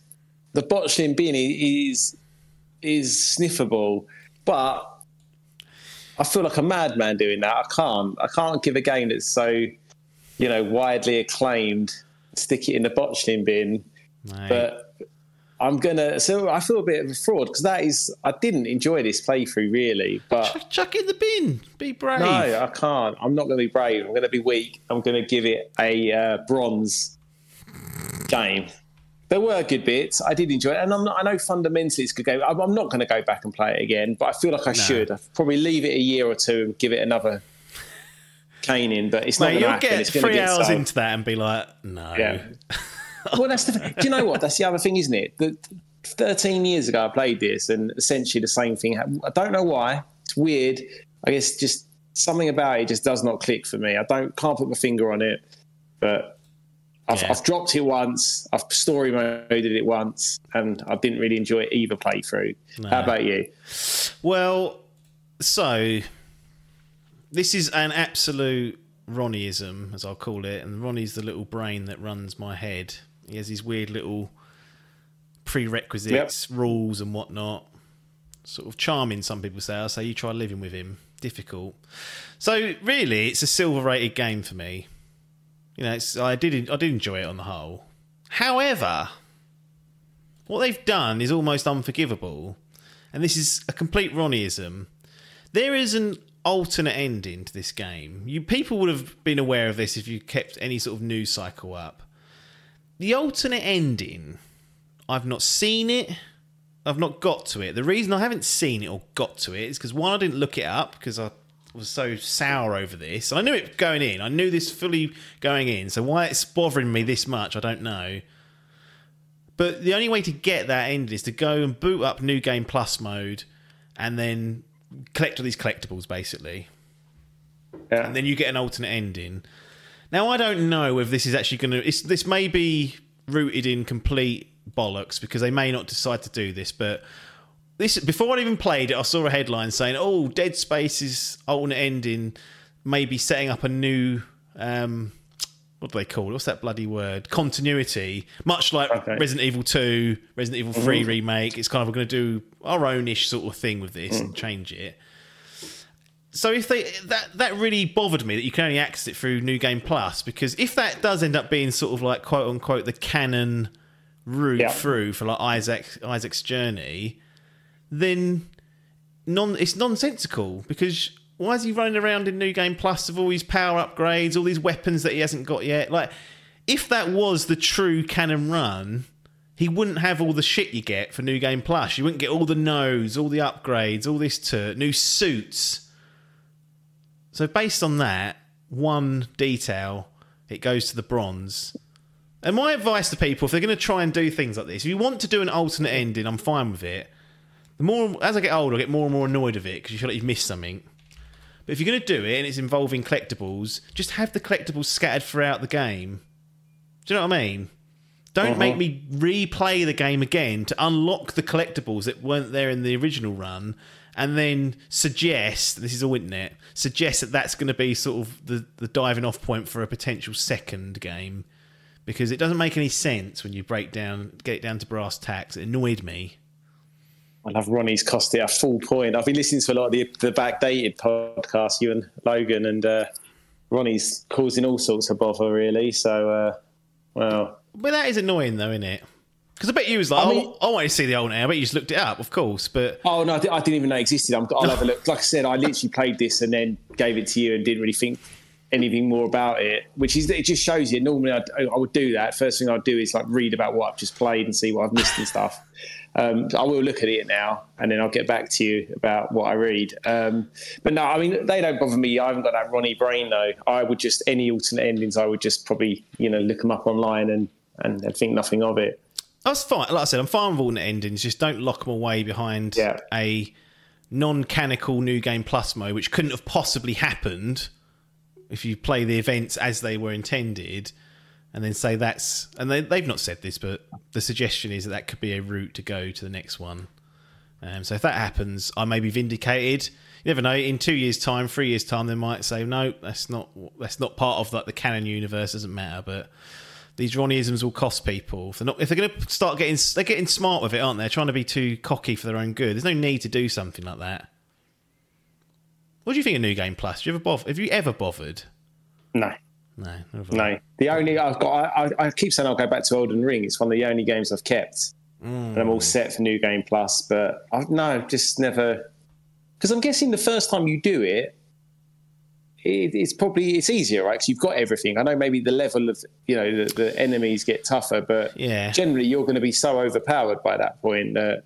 the botchling bin i- is is sniffable, but I feel like a madman doing that. I can't. I can't give a game that's so, you know, widely acclaimed, stick it in the botchling bin. Mate. But I'm gonna. So I feel a bit of a fraud because that is. I didn't enjoy this playthrough really, but chuck, chuck it in the bin. Be brave. no, I can't. I'm not to be brave. I'm going to be weak. I'm going to give it a uh, bronze game. There were good bits. I did enjoy it, and I'm not, I know fundamentally it's a good game. I'm, I'm not going to go back and play it again, but I feel like I should. I'd probably leave it a year or two and give it another caning. But it's not Mate, going to you'll happen. get it's three get hours sold. into that and be like, no. Yeah. well, that's the. Do you know what? That's the other thing, isn't it? That 13 years ago, I played this, and essentially the same thing. happened. I don't know why. It's weird. I guess just something about it just does not click for me. I don't can't put my finger on it, but. I've, Yeah. I've dropped it once. I've story moded it once, and I didn't really enjoy it either playthrough. How about you? Well, so this is an absolute Ronnieism, as I'll call it, and Ronnie's the little brain that runs my head. He has these weird little prerequisites, rules, and whatnot. Sort of charming, some people say. I say you try living with him. Difficult. So really, it's a silver rated game for me. You know, it's, I did I did enjoy it on the whole. However, what they've done is almost unforgivable, and this is a complete Ronnieism. There is an alternate ending to this game. You people would have been aware of this if you kept any sort of news cycle up. The alternate ending, I've not seen it. I've not got to it. The reason I haven't seen it or got to it is because one, I didn't look it up because I was so sour over this. I knew it going in. I knew this fully going in. So why it's bothering me this much, I don't know. But the only way to get that ending is to go and boot up New Game Plus mode and then collect all these collectibles, basically. Yeah. And then you get an alternate ending. Now, I don't know if this is actually going to. This may be rooted in complete bollocks because they may not decide to do this, but. This before I even played it, I saw a headline saying, "Oh, Dead Space's alternate ending may be setting up a new um, what do they call it? What's that bloody word? Continuity. Much like Okay. Resident Evil 2, Resident Evil 3 remake. It's kind of we're going to do our own ish sort of thing with this and change it. So if they that that really bothered me that you can only access it through New Game Plus because if that does end up being sort of like quote unquote the canon route Yeah. through for like Isaac Isaac's journey, then non it's nonsensical because why is he running around in New Game Plus with all these power upgrades, all these weapons that he hasn't got yet? Like, if that was the true canon run, he wouldn't have all the shit you get for New Game Plus. You wouldn't get all the nodes, all the upgrades, all this to new suits. So based on that one detail, it goes to the bronze. And my advice to people, if they're going to try and do things like this, if you want to do an alternate ending, I'm fine with it. The more as I get older, I get more and more annoyed of it because you feel like you've missed something. But if you're going to do it and it's involving collectibles, just have the collectibles scattered throughout the game. Do you know what I mean? Don't make uh-huh. me replay the game again to unlock the collectibles that weren't there in the original run, and then suggest this is all internet suggest that that's going to be sort of the the diving off point for a potential second game because it doesn't make any sense when you break down get it down to brass tacks. It annoyed me. I love Ronnie's cost it a full point. I've been listening to a lot of the, the backdated podcast, you and Logan, and uh, Ronnie's causing all sorts of bother, really. So, uh, well, But that is annoying though, isn't it? Because I bet you was like, I I, mean- I want to see the old now. I bet you just looked it up, of course. But oh no, I, didn't even know it existed. I'm, I'll have a look. Like I said, I literally played this and then gave it to you and didn't really think anything more about it. Which is it just shows you. Normally, I'd, I would do that. First thing I'd do is like read about what I've just played and see what I've missed and stuff. Um, I will look at it now, and then I'll get back to you about what I read. Um, but no, I mean they don't bother me. I haven't got that Ronnie brain though. I would just any alternate endings. I would just probably you know look them up online and and, think nothing of it. That's fine. Like I said, I'm fine with alternate endings. Just don't lock them away behind Yeah. a non-canonical new game plus mode, which couldn't have possibly happened if you play the events as they were intended, and then say that's. And they, they've not said this, but the suggestion is that that could be a route to go to the next one. Um, so if that happens, I may be vindicated. You never know. In two years' time, three years' time, they might say, "No, that's not that's not part of like the canon universe. Doesn't matter." But these Ronnieisms will cost people. If they're not, if they're going to start getting, they're getting smart with it, aren't they? They're trying to be too cocky for their own good. There's no need to do something like that. What do you think of New Game Plus? Do you ever bother, have you ever bothered? No. No, never. No, the only I've got. I, I, keep saying I'll go back to Elden Ring. It's one of the only games I've kept, mm. and I'm all set for New Game Plus. But I've no, just never. Because I'm guessing the first time you do it, it it's probably it's easier, right? Because you've got everything. I know maybe the level of you know the, the enemies get tougher, but Yeah. generally you're going to be so overpowered by that point that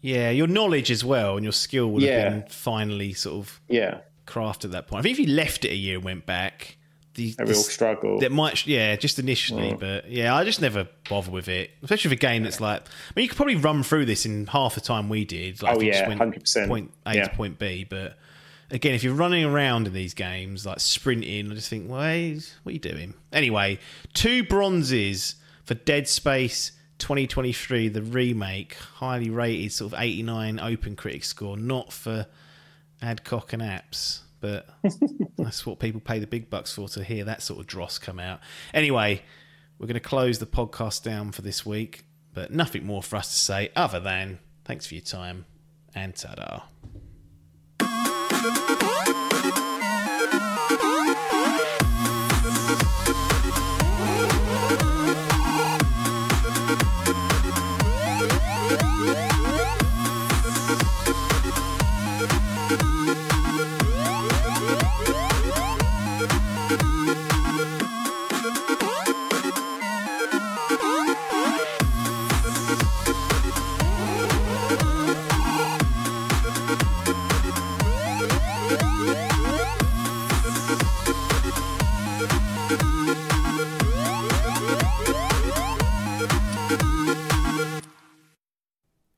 Yeah, your knowledge as well and your skill would Yeah. have been finally sort of yeah, crafted at that point. I think if you left it a year and went back, the, a real s- struggle. That might, yeah, just initially, but yeah, I just never bother with it, especially with a game that's like. I mean, you could probably run through this in half the time we did. Like, Oh, yeah, went 100%. Point A Yeah. to point B, but again, if you're running around in these games like sprinting, I just think, well, hey, what are you doing? Anyway, two bronzes for Dead Space 2023, the remake, highly rated, sort of 89 Open Critic score, not for Adcock and Apps, but that's what people pay the big bucks for to hear that sort of dross come out. Anyway, we're going to close the podcast down for this week, but nothing more for us to say other than thanks for your time and ta